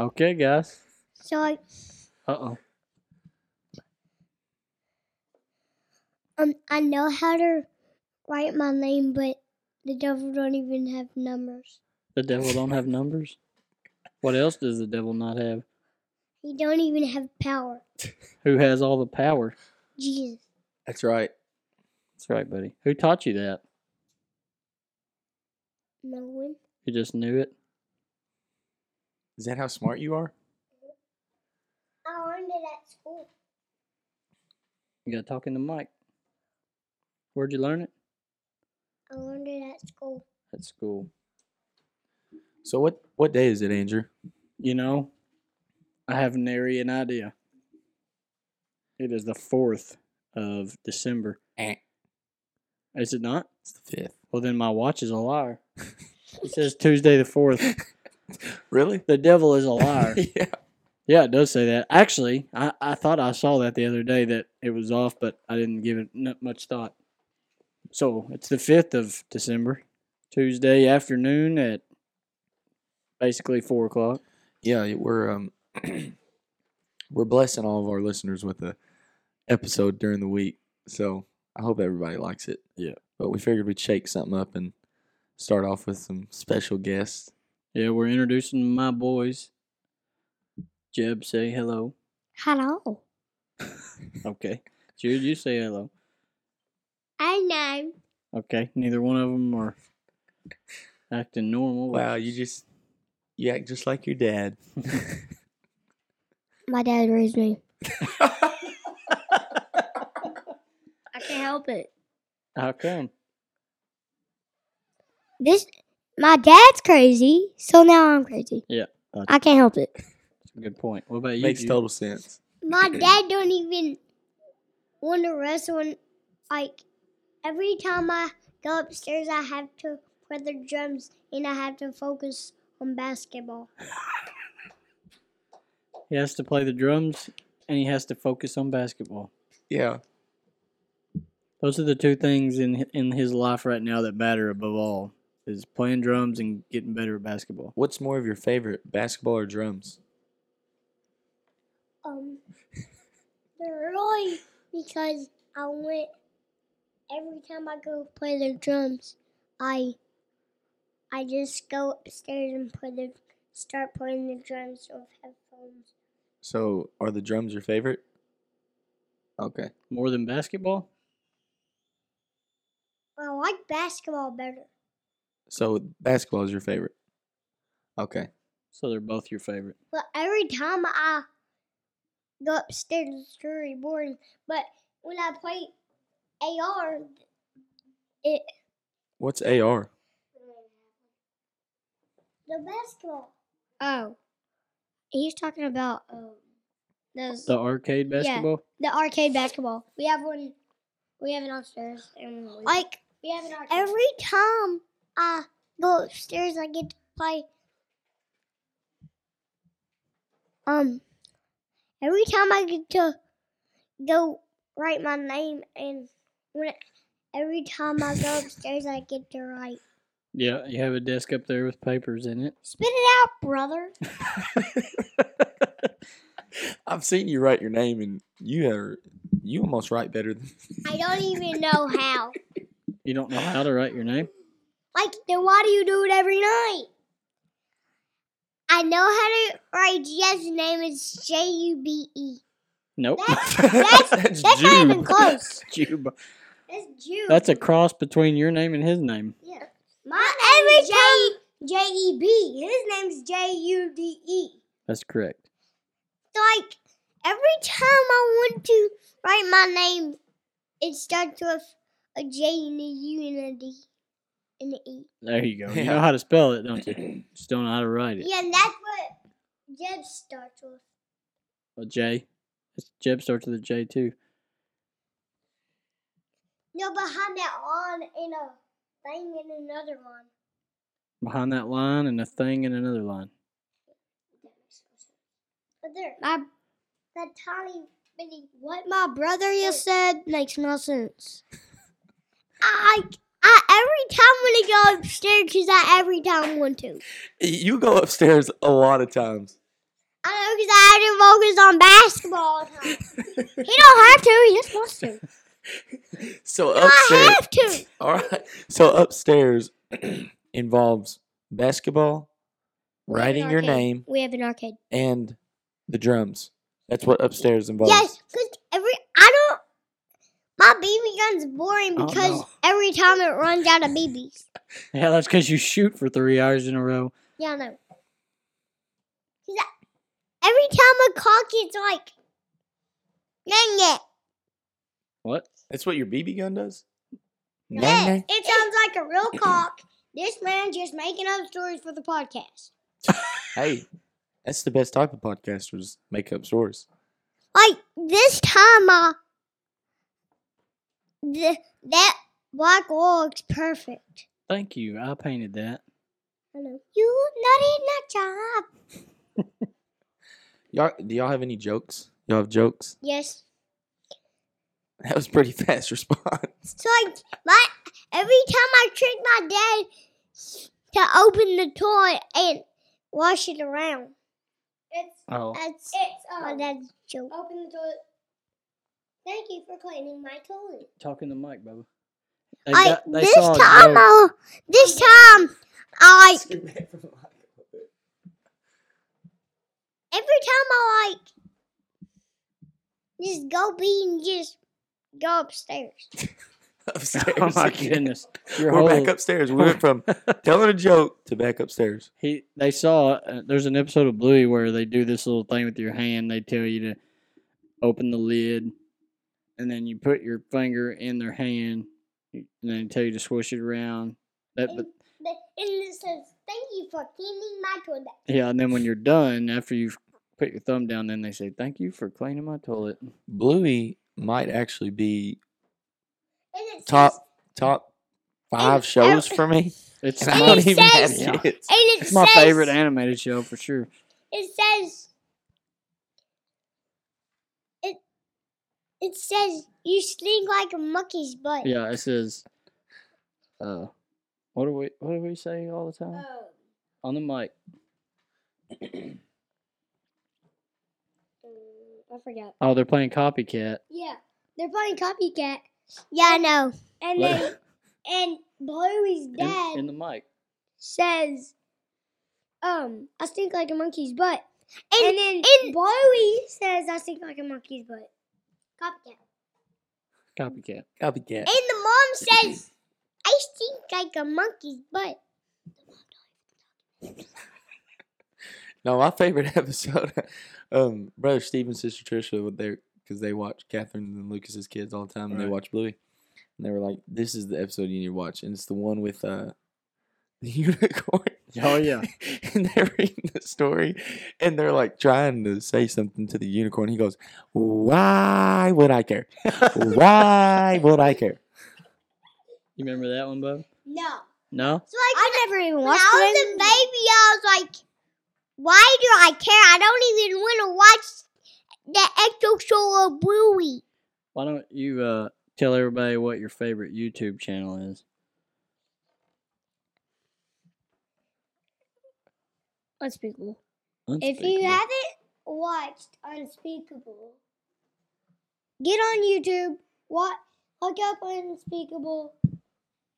Okay, guys. So I Uh oh. um I know how to write my name, but the devil don't even have numbers. The devil don't have numbers. What else does the devil not have? He don't even have power. Who has all the power? Jesus. That's right. That's right, buddy. Who taught you that? No one. You just knew it. Is that how smart you are? I learned it at school. You got to talk in the mic. Where'd you learn it? I learned it at school. At school. So what what day is it, Andrew? You know, I have nary an idea. It is the fourth of December. Eh. Is it not? It's the fifth. Well, then my watch is a liar. It says Tuesday the fourth. Really? The devil is a liar. yeah. Yeah, it does say that. Actually, I, I thought I saw that the other day that it was off, but I didn't give it n- much thought. So it's the 5th of December, Tuesday afternoon at basically 4 o'clock. Yeah, we're um we're blessing all of our listeners with a episode during the week. So I hope everybody likes it. Yeah. But we figured we'd shake something up and start off with some special guests. Yeah, we're introducing my boys. Jeb, say hello. Hello. Okay. Jude, you say hello. I know. Okay. Neither one of them are acting normal. Wow, you just you act just like your dad. My dad raised me. I can't help it. How come? This my dad's crazy, so now I'm crazy. Yeah, uh, I can't help it. That's a good point. What about you? Makes Jude? total sense. My dad don't even want to wrestle. And, like every time I go upstairs, I have to play the drums and I have to focus on basketball. He has to play the drums and he has to focus on basketball. Yeah. Those are the two things in in his life right now that matter above all: is playing drums and getting better at basketball. What's more of your favorite, basketball or drums? Um, they're really because I went every time I go play the drums, I I just go upstairs and play the start playing the drums with headphones. So, are the drums your favorite? Okay. More than basketball? I like basketball better. So, basketball is your favorite. Okay. So they're both your favorite. But every time I go upstairs, it's very boring. But when I play AR, it What's AR? the basketball. Oh, he's talking about um those The arcade Yeah. basketball? the arcade basketball. We have one. We have it upstairs, and we, like we have an arcade. Every time I go upstairs, I get to play. Um, every time I get to go write my name, and when every time I go upstairs, I get to write. Yeah, you have a desk up there with papers in it. Spit it out, brother. I've seen you write your name, and you are you almost write better than. I don't even know how. You don't know how to write your name? Like, then why do you do it every night? I know how to write Jeb's name is J U B E. Nope. That's- That's That's not even close. Juba. That's Jude. That's a cross between your name and his name. yeah. My every time J E B. His name's J U D E. That's correct. Like every time I want to write my name, it starts with a J and a U and a D and an E. There you go. You know how to spell it, don't you? Just don't know how to write it. Yeah, and that's what Jeb starts with. A J. It's- Jeb starts with a J too. No, behind that on in a thing in another one. Behind that line and a thing in another line. But there. My that tiny bitty. What my brother just said makes no sense. I, I every time when I go upstairs, because I every time want to. You go upstairs a lot of times. I know because I have to focus on basketball all the time. he don't have to. He just wants to. So I upstairs. have to. All right. So upstairs involves basketball, We writing your name, We have an arcade. and the drums. That's what upstairs involves. Yes, because every I don't. My BB gun's boring Oh, because no. every time it runs out of BBs. Yeah, that's because you shoot for three hours in a row. Yeah, no. know. 'Cause Every time a cock it's like, dang it. What? That's what your BB gun does? Yeah, Nang, nang? it sounds like a real cock. This man just making up stories for the podcast. Hey, that's the best type of podcasters make up stories. Like this time, uh, the, that black wall looks perfect. Thank you. I painted that. I know. You not in that job. Y'all, do y'all have any jokes? Y'all have jokes? Yes. That was pretty fast response. So like my every time I trick my dad to open the toilet and wash it around. It's Oh, it's it's my um, dad's joke. Open the toilet. Thank you for cleaning my toilet. talking to Mike, Bubba. They I got- they this saw time. I this time I like every time I like just go be and just go upstairs. upstairs. Oh my again. goodness! Your We're whole, back upstairs. We went from telling a joke to back upstairs. He they saw uh, there's an episode of Bluey where they do this little thing with your hand. They tell you to open the lid, and then you put your finger in their hand, and then tell you to swish it around. That, but The- And it says, "Thank you for cleaning my toilet." yeah, and then when you're done, after you've put your thumb down, then they say thank you for cleaning my toilet. Bluey might actually be top top five And- shows for me. It's And I my, don't it even says- Yeah. kids. and it it's my says, favorite animated show for sure. It says, it it says you stink like a monkey's butt. Yeah, it says, uh, what do we what do we say all the time Oh. on the mic? I forgot. Oh, they're playing copycat. Yeah, they're playing copycat. Yeah, I know. And Let- then and Bluey's in, dad in the mic. says, um, I stink like a monkey's butt. And, then and Bluey says, I stink like a monkey's butt. Copycat. Copycat. Copycat. And the mom says, I stink like a monkey's butt. No, my favorite episode, um, brother Steve and sister Trisha, with their because they watch Catherine and Lucas's kids all the time, and they watch Bluey, and they were like, "This is the episode you need to watch," and it's the one with uh, the unicorn. Oh yeah. and they're reading the story, and they're like trying to say something to the unicorn. He goes, "Why would I care? Why would I care?" You remember that one, Bob? No. No. So like, I never even watched it. When I was a baby, I was like, why do I care? I don't even want to watch the actual show of Bluey. Why don't you uh, tell everybody what your favorite YouTube channel is? Unspeakable. If you haven't watched Unspeakable, get on YouTube, watch, look up Unspeakable,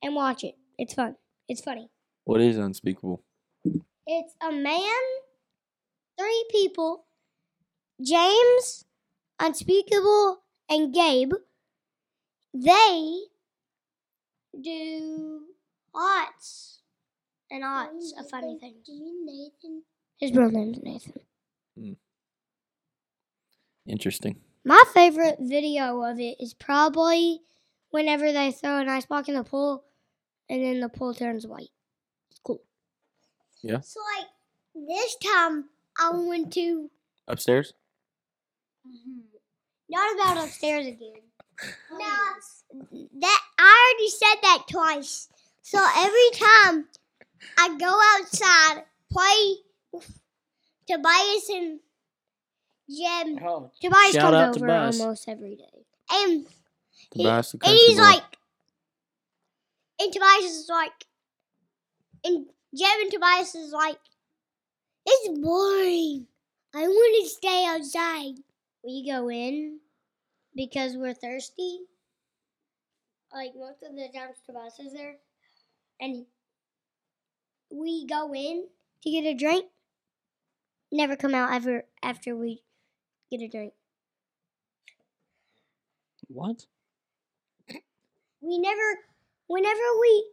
and watch it. It's fun. It's funny. What is unspeakable? It's a man, three people, James, Unspeakable, and Gabe. They do lots and lots of funny things. Nathan? His real name's Nathan. Hmm. Interesting. My favorite video of it is probably whenever they throw an ice block in the pool and then the pool turns white. It's cool. Yeah. So like this time I went to Upstairs. Mm-hmm. not about upstairs again. No, that I already said that twice. So every time I go outside, play with Tobias and Jeb, Oh, Tobias Shout out comes over Tobias. almost every day, and he- Tobias the and he's boy. like, and Tobias is like, and Jeb and Tobias is like, it's boring. I want to stay outside. We go in because we're thirsty. Like most of the times Tobias is there, and we go in to get a drink. Never come out ever after we get a drink. what? we never whenever we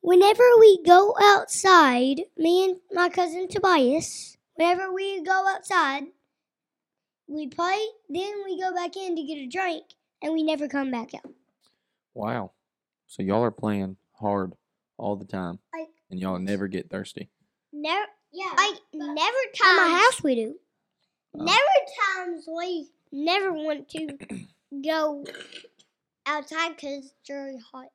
whenever we go outside me and my cousin tobias whenever we go outside we play then we go back in to get a drink and we never come back out Wow. So y'all are playing hard all the time, like and y'all never get thirsty. never yeah like never times at my house we do Oh. never times we never want to go outside because it's very hot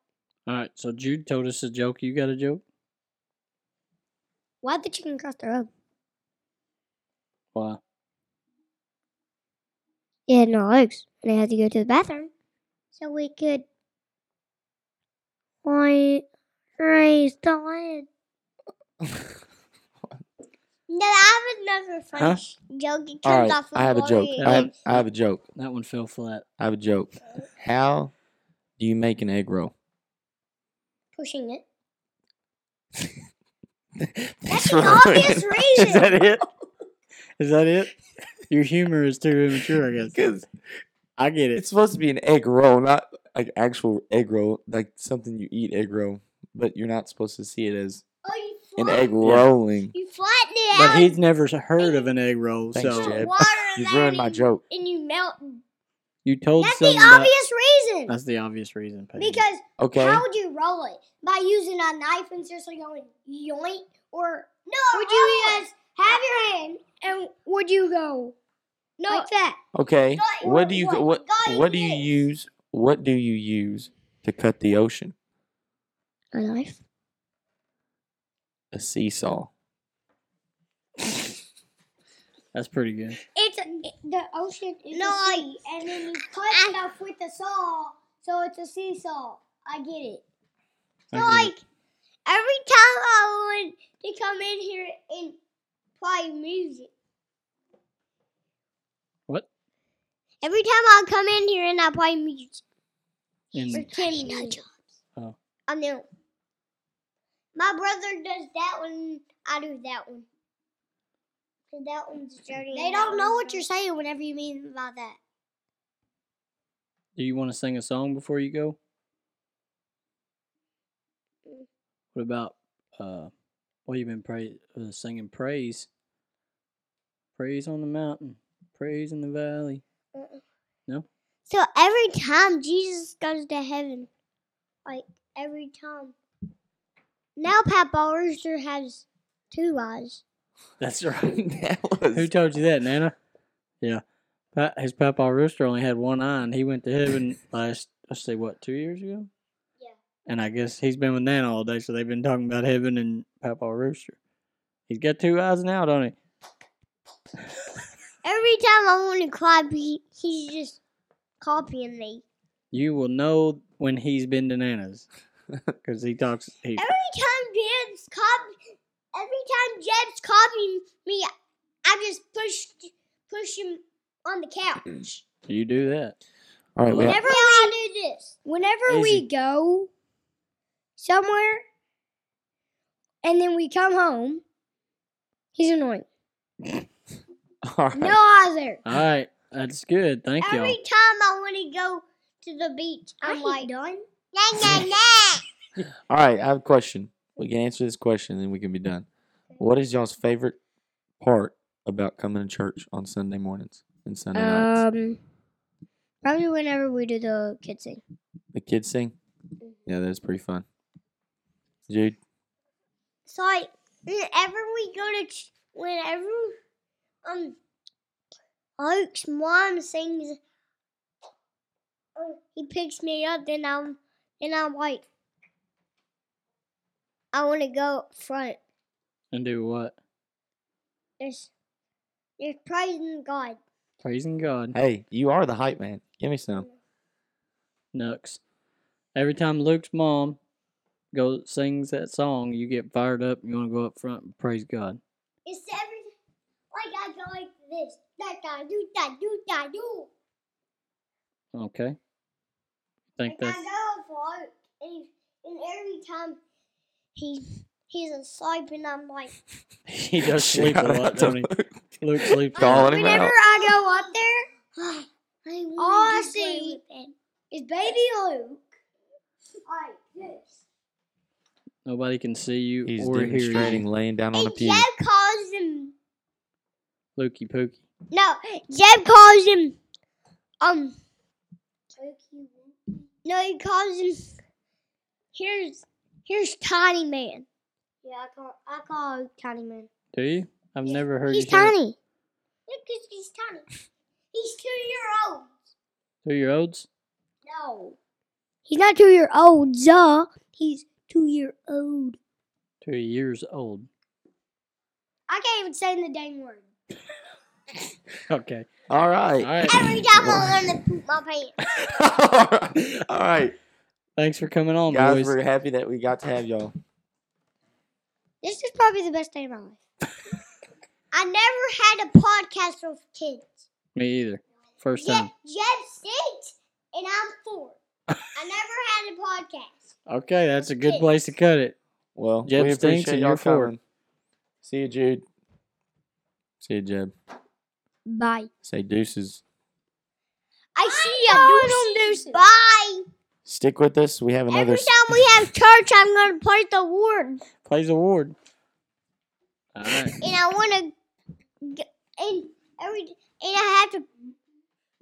All right. So Jude told us a joke. You got a joke? why'd the chicken cross the road Why? it had no legs and it had to go to the bathroom so we could like raise the leg. No, I have another funny Huh? joke. It all comes right, off of I have a joke. I have, I have a joke. That one fell flat. I have a joke. How do you make an egg roll? Pushing it. That's the obvious reason. Is that it? Is that it? Your humor is too immature, I guess. Because I get it. it's supposed to be an egg roll, not like actual egg roll, like something you eat egg roll. But you're not supposed to see it as Oh, you an egg rolling. You flatten it But out. he's never heard of an egg roll, Thanks, so Jeb. water You've ruined my you- joke. And you melt. You told me. That's the something about- obvious reason. That's the obvious reason. Peyton. Because Okay. how would you roll it? By using a knife and seriously going yoink? Or no, would you just have your hand and would you go no, like that? Okay. Got- What do you what? what what do you this. use? What do you use to cut the ocean? A knife? A seesaw. That's pretty good. It's a, the ocean is no, a sea, and then you cut stuff with the saw, so it's a seesaw. I get it. I So get like it. every time I want to come in here and play music. What? Every time I come in here and I play music. And Pretend music. Oh. I know. My brother does that one. I do that one. 'Cause that one's dirty. They don't know what you're saying whenever you mean about that. do you want to sing a song before you go? Mm. What about uh what you've been pray uh, singing praise? Praise on the mountain, praise in the valley. No? So every time Jesus goes to heaven, like every time. Now Papa Rooster has two eyes. That's right. that was Who told you that, Nana? Yeah. His Papa Rooster only had one eye, and he went to heaven last, let's see, what, two years ago? Yeah. And I guess he's been with Nana all day, so they've been talking about heaven and Papa Rooster. He's got two eyes now, don't he? Every time I want to copy, he's just copying me. You will know when he's been to Nana's. Because he talks, he, Every time Jeb's copy, every time Jeb's copying me, I just push push him on the couch. you do that. All right. we Whenever have- we do this, whenever Easy. we go somewhere, and then we come home, he's annoying. all right. No eyes there. All right. That's good. Thank Every y'all. time I want to go to the beach, I'm like, done. Nah, nah, nah. All right. I have a question. We can answer this question, and then we can be done. What is y'all's favorite part about coming to church on Sunday mornings and Sunday nights? Um, probably whenever we do the kids thing. The kids sing. Yeah, that's pretty fun. Jude. So like whenever we go to ch- whenever um Luke's mom sings uh, he picks me up then I'm then I'm like I wanna go up front. And do what? There's Just praising God. Praising God. Hey, you are the hype man. Give me some. Nux. Every time Luke's mom goes sings that song, you get fired up. You want to go up front and praise God. It's every like I go like this. That guy do that do that do. Okay. Think Like that's I go for it, and, and every time he he's asleep, and I'm like, he does sleep a Shout lot, out to don't he? Luke. Luke sleeps. a Calling lot. him whenever out. I go up there, all I see is baby Luke like this. Nobody can see you He's or hear demonstrating you. laying down on a And pew. Jeb calls him Lukey Pookie. no. Jeb calls him um. No, he calls him. Here's here's Tiny Man. Yeah, I call I call him Tiny Man. Do you? I've never heard He's you say that. tiny. Look, 'cause he's tiny. He's two year old. Two year olds? No. He's not two year old, duh. He's two year old. Two years old. I can't even say the dang word. Okay. All right. All right. Every time I want to poop my pants. All right. All right. Thanks for coming on, Guys, boys. we're happy that we got to have y'all. This is probably the best day of my life. I never had a podcast with kids. Me either. First Jeb, time. Jeb's six and I'm four. I never had a podcast. Okay, that's a good Kids. place to cut it. Well, Jeb we stinks appreciate and y'all you're four. See you, Jude. See you, Jeb. Bye. Say deuces. I see you. Deuces. Bye. Stick with us. We have another. Every s- time we have church, I'm going to play the word. Plays award. All right. And I want to, and every, and I have to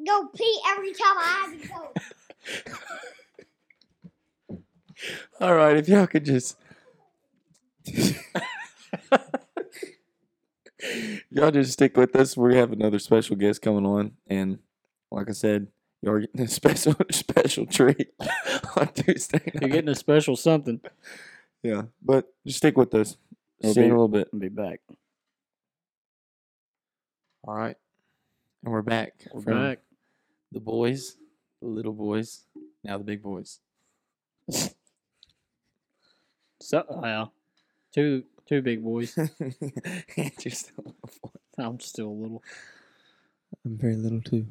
go pee every time I have to go. All right, if y'all could just. y'all just stick with us. We have another special guest coming on, and like I said, are getting a special special treat on Tuesday You're getting a special something. yeah, but just stick with us. We'll See you in a little bit. Be back. All right, and we're back. We're back. The boys, the little boys, now the big boys. So, well, two two big boys. Andrew's still a little boy. I'm still a little. I'm very little too.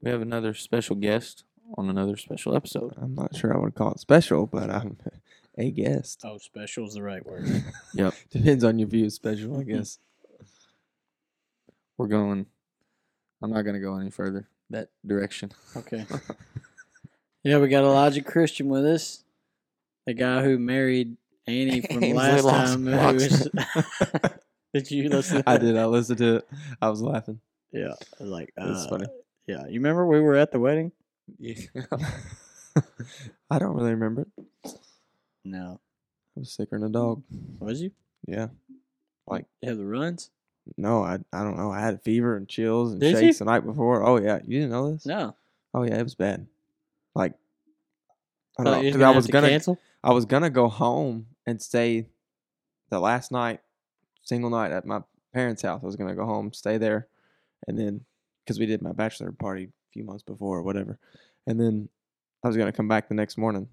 We have another special guest on another special episode. I'm not sure I would call it special, but I'm a guest. Oh, special is the right word. Yep. Depends on your view of special, I guess. We're going. I'm not going to go any further that direction. Okay. yeah, we got Elijah Christian with us, the guy who married Annie from Ainsley last Lawson- time. who was- did you listen? To I that? did. I listened to it. I was laughing. Yeah, I was like That's uh, funny. Yeah, you remember we were at the wedding? Yeah. I don't really remember it. No, I was sicker than a dog. was you? Yeah. Like You have the runs? No, I I don't know. I had a fever and chills and Did you? shakes the night before. Oh yeah, you didn't know this? No. Oh yeah, it was bad. Like I don't know. you 'cause gonna have was to gonna cancel. I was gonna go home and stay the last night, single night at my parents' house. I was gonna go home, stay there, and then because we did my bachelor party a few months before or whatever, and then I was gonna come back the next morning,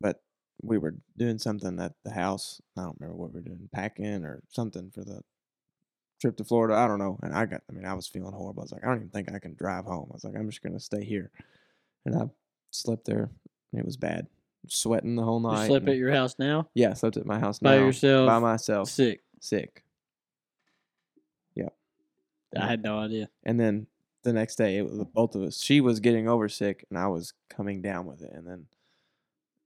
but we were doing something at the house. I don't remember what we were doing, packing or something for the trip to Florida. I don't know. And I got, I mean, I was feeling horrible. I was like, I don't even think I can drive home. I was like, I'm just gonna stay here, and I slept there. And it was bad. Sweating the whole You night. slept and- at your house now yeah, I slept at my house by now, By yourself. by myself, Sick. sick. I had no idea. And then the next day, it was both of us. She was getting over sick, and I was coming down with it. And then,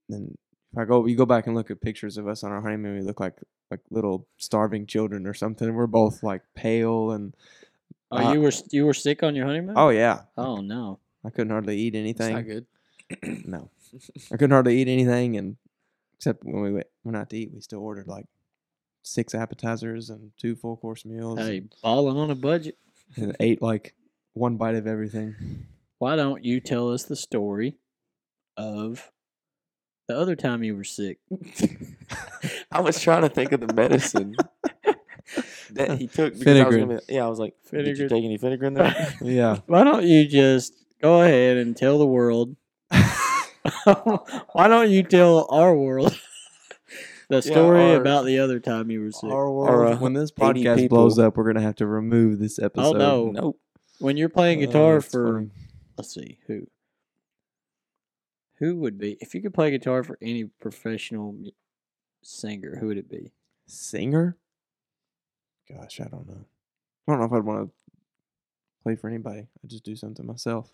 then if I go, you go back and look at pictures of us on our honeymoon. We look like like little starving children or something. We're both like pale and Oh, Uh, you were you were sick on your honeymoon? oh yeah, Oh no. I couldn't hardly eat It's anything. not good. No, I couldn't hardly eat anything, and except when we went went out to eat, we still ordered like six appetizers and two full course meals. Hey, balling on a budget. and ate like one bite of everything. Why don't you tell us the story of the other time you were sick? I was trying to think of the medicine. that he took. Because I was gonna be, yeah, I was like, did you Phenergan. take any Phenergan there? Yeah. Why don't you just go ahead and tell the world? Why don't you tell our world the story our- about the other time you were sick? Our Or, world, uh, when this 80 podcast blows up, we're gonna have to remove this episode. Oh no. nope. when you're playing Oh, guitar that's for funny. let's see who who would be if you could play guitar for any professional singer who would it be singer. Gosh, I don't know. I don't know if I'd want to play for anybody. I'd just do something myself.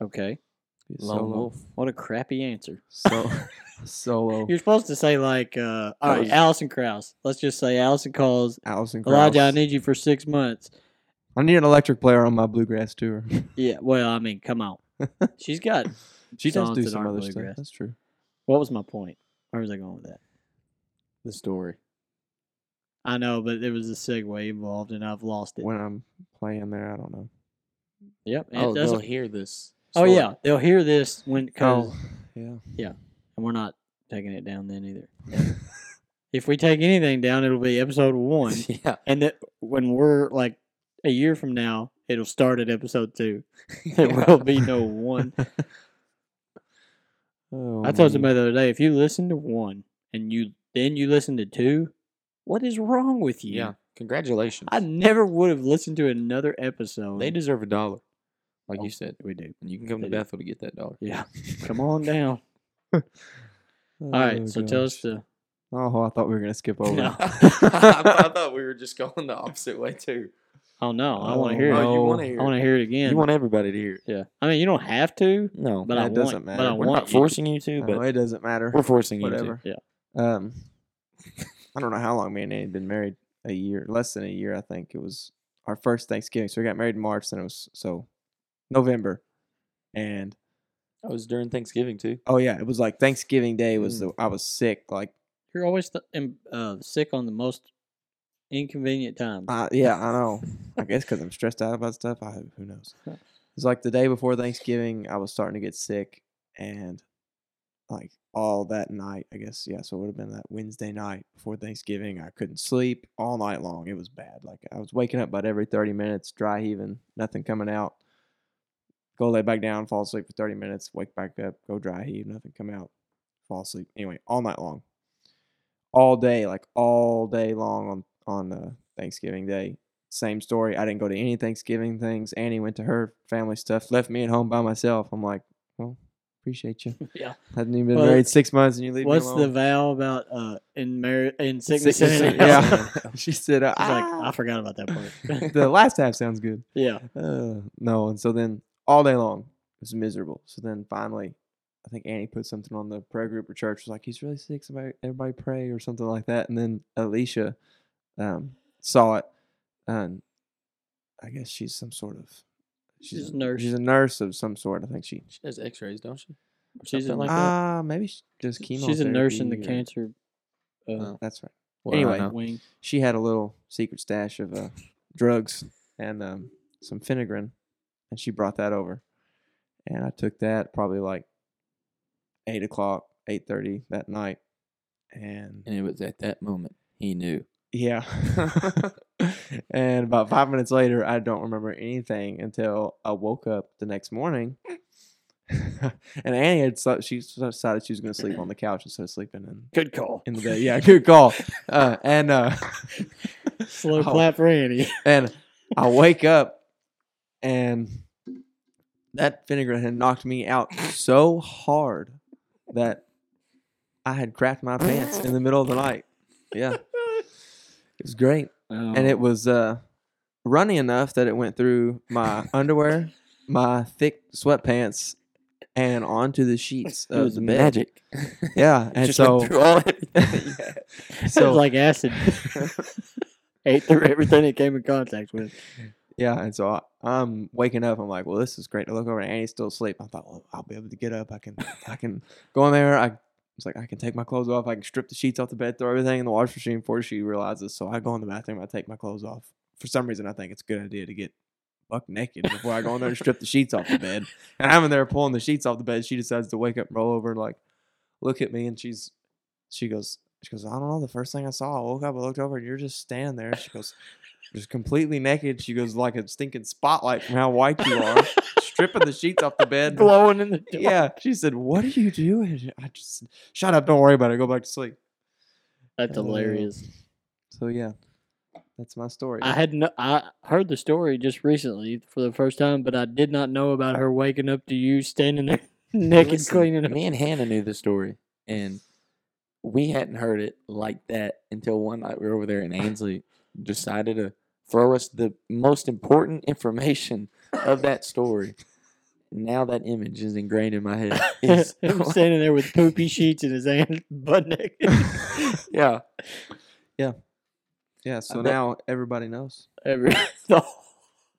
okay Be a Lone solo. Wolf. what a crappy answer So, solo. you're supposed to say like uh all right alison krauss let's just say allison calls Allison elijah i need you for six months I need an electric player on my bluegrass tour. yeah well i mean come on she's got she does do that some aren't other stuff. bluegrass. That's true. what was my point where was i going with that The story. i know but there was a segue involved and i've lost it When I'm playing there, I don't know. yep and Oh, it they'll doesn't hear this. Oh yeah they'll hear this when Oh, yeah. Yeah, and we're not taking it down then either. if we take anything down, it'll be episode one, yeah. and that when we're like a year from now, it'll start at episode two. There will be no one. Oh, I told somebody the other day, if you listen to one and you then you listen to two, what is wrong with you? Yeah. Congratulations. I never would have listened to another episode. they deserve a dollar, like Oh, you said. we do. And you can come to do. Bethel to get that dollar. Yeah, come on down. All right, Oh, so tell us the. Oh, I thought we were gonna skip over. No. I thought we were just going the opposite way too. Oh no, I want Oh, to hear it. Oh, you want to hear? I want to hear it again. You want everybody to hear it. yeah, I mean you don't have to, No, but it I doesn't But matter. I We're not you. forcing you to, No, but it doesn't matter. we're forcing you Whatever. Yeah. Um, I don't know how long me and Annie had been married. A year, less than a year, I think. It was our first Thanksgiving. So we got married in March, and it was so November, and to. I was during Thanksgiving too. oh yeah, it was like Thanksgiving Day was the I was sick. Like You're always th- em- uh, sick on the most inconvenient times. uh, yeah, I know. I guess because I'm stressed out about stuff. I who knows. It was like the day before Thanksgiving. I was starting to get sick, and like all that night, I guess yeah. So it would have been that Wednesday night before Thanksgiving. I couldn't sleep all night long. It was bad. Like I was waking up about every thirty minutes, dry heaving, nothing coming out. Go lay back down, fall asleep for thirty minutes, wake back up, go dry heave, nothing come out, fall asleep. Anyway, all night long, all day, like all day long on on uh, Thanksgiving Day. Same story. I didn't go to any Thanksgiving things. Annie went to her family stuff, left me at home by myself. I'm like, well, appreciate you. yeah. Hadn't even been Well, married six months and you leave What's the vow about uh, in marriage in sickness? And- yeah. she said, uh, I was like, "Ah." I forgot about that part. the last half sounds good. yeah. Uh, no, and so then all day long it was miserable. So then finally, I think Annie put something on the prayer group or church. Was like, he's really sick. Somebody, everybody pray or something like that. And then Alicia um, saw it, and I guess she's some sort of She's a nurse. She's a nurse of some sort. I think she. She does X-rays, don't she? She's a- like. Ah, maybe she does chemo. She's a nurse in the or- cancer uh, Oh. That's right. Well, anyway, she had a little secret stash of uh, drugs and um, some Phenergan, and she brought that over. And I took that probably like eight o'clock, eight thirty that night, and and it was at that moment he knew. yeah. and about five minutes later, I don't remember anything until I woke up the next morning. and Annie had so- she decided she was going to sleep on the couch instead of sleeping in Good call. in the bed. Yeah, good call. Uh, and uh, Slow clap for Annie. and I wake up and that vinegar had knocked me out so hard that I had cracked my pants in the middle of the night. Yeah. It was great. And Oh. it was uh, runny enough that it went through my underwear, my thick sweatpants, and onto the sheets It of was the bed. magic. Yeah. And Just so, went through all everything had. it so was like acid. Ate through everything it came in contact with. Yeah, and so I, I'm waking up. I'm like, well, this is great to look over. And Annie's still asleep. I thought, well, I'll be able to get up. I can, I can go in there. I was like, I can take my clothes off. I can strip the sheets off the bed, throw everything in the wash machine before she realizes. So I go in the bathroom. I take my clothes off. For some reason, I think it's a good idea to get buck naked before I go in there and strip the sheets off the bed. And I'm in there pulling the sheets off the bed. She decides to wake up and roll over and like look at me, and she's, she goes, She goes, I don't know. The first thing I saw, I woke up, I looked over, and you're just standing there. She goes, just completely naked. She goes, like a stinking spotlight from how white you are, stripping the sheets off the bed. Blowing in the. Yeah. She said, What are you doing? I just shut up. Don't worry about it. Go back to sleep. That's Uh, hilarious. So, yeah, that's my story. I had no, I heard the story just recently for the first time, but I did not know about her waking up to you standing there naked Listen, cleaning up. Me and Hannah knew the story, and we hadn't heard it like that until one night we were over there, and Ainsley decided to throw us the most important information of that story. Now that image is ingrained in my head. It's- Him standing there with poopy sheets in his hand, butt naked. yeah, yeah. Yeah. So bet- now everybody knows. Every,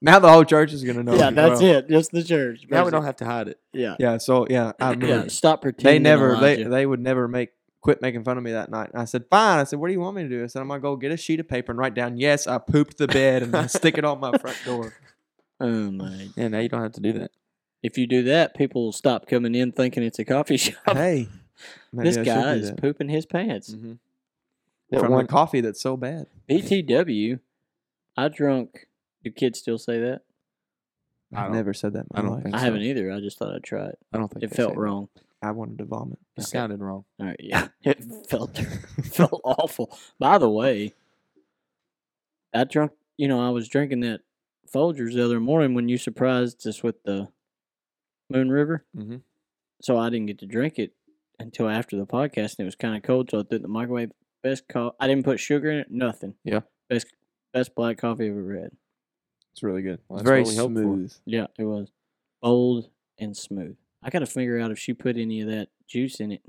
Now the whole church is going to know. yeah, that's well. it. Just the church. now we don't have to hide it. Yeah. Yeah. So, yeah. I remember Yeah. Stop pretending. they never they, Elijah. they would never make quit making fun of me that night. And I said, fine. I said, what do you want me to do? I said, I'm gonna go get a sheet of paper and write down, yes, I pooped the bed and I stick it on my front door. Oh my! Yeah, now you don't have to do that. If you do that, people will stop coming in thinking it's a coffee shop. hey, maybe this I should guy do is that. pooping his pants. hmm That from one the coffee that's so bad. BTW, I drunk. Do kids still say that? I I've don't- never said that. In my I don't life. think I so. haven't either. I just thought I'd try it. I don't think It they felt say that. wrong. I wanted to vomit. It Okay. sounded wrong. All right, yeah, it felt felt awful. By the way, I drunk. You know, I was drinking that Folgers the other morning when you surprised us with the Moon River. Mhm. So I didn't get to drink it until after the podcast, and it was kind of cold. So I threw it in the microwave. Best co- I didn't put sugar in it. Nothing. Yeah. Best best black coffee I've ever had. It's really good. Well, it's that's very what we hope for. smooth. Yeah, it was bold and smooth. I got to figure out if she put any of that juice in it.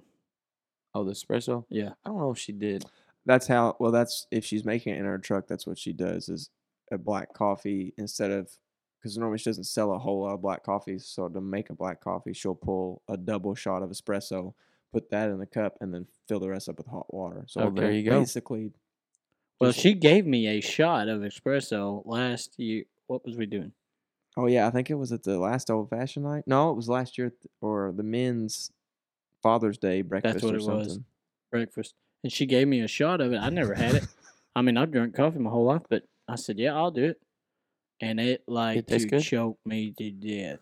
Oh, the espresso. Yeah. I don't know if she did. That's how. Well, that's if she's making it in her truck. That's what she does. Is a black coffee instead of because normally she doesn't sell a whole lot of black coffee. So to make a black coffee, she'll pull a double shot of espresso, put that in the cup, and then fill the rest up with hot water. So Oh, there you go. Basically, Well, just- she gave me a shot of espresso last year. What was we doing? Oh yeah, I think it was at the last old fashioned night. No, it was last year th- or the men's Father's Day breakfast That's what or it was. something. Breakfast. And she gave me a shot of it. I never had it. I mean, I've drunk coffee my whole life, but I said, yeah, I'll do it. And it like It to good? choke me to death.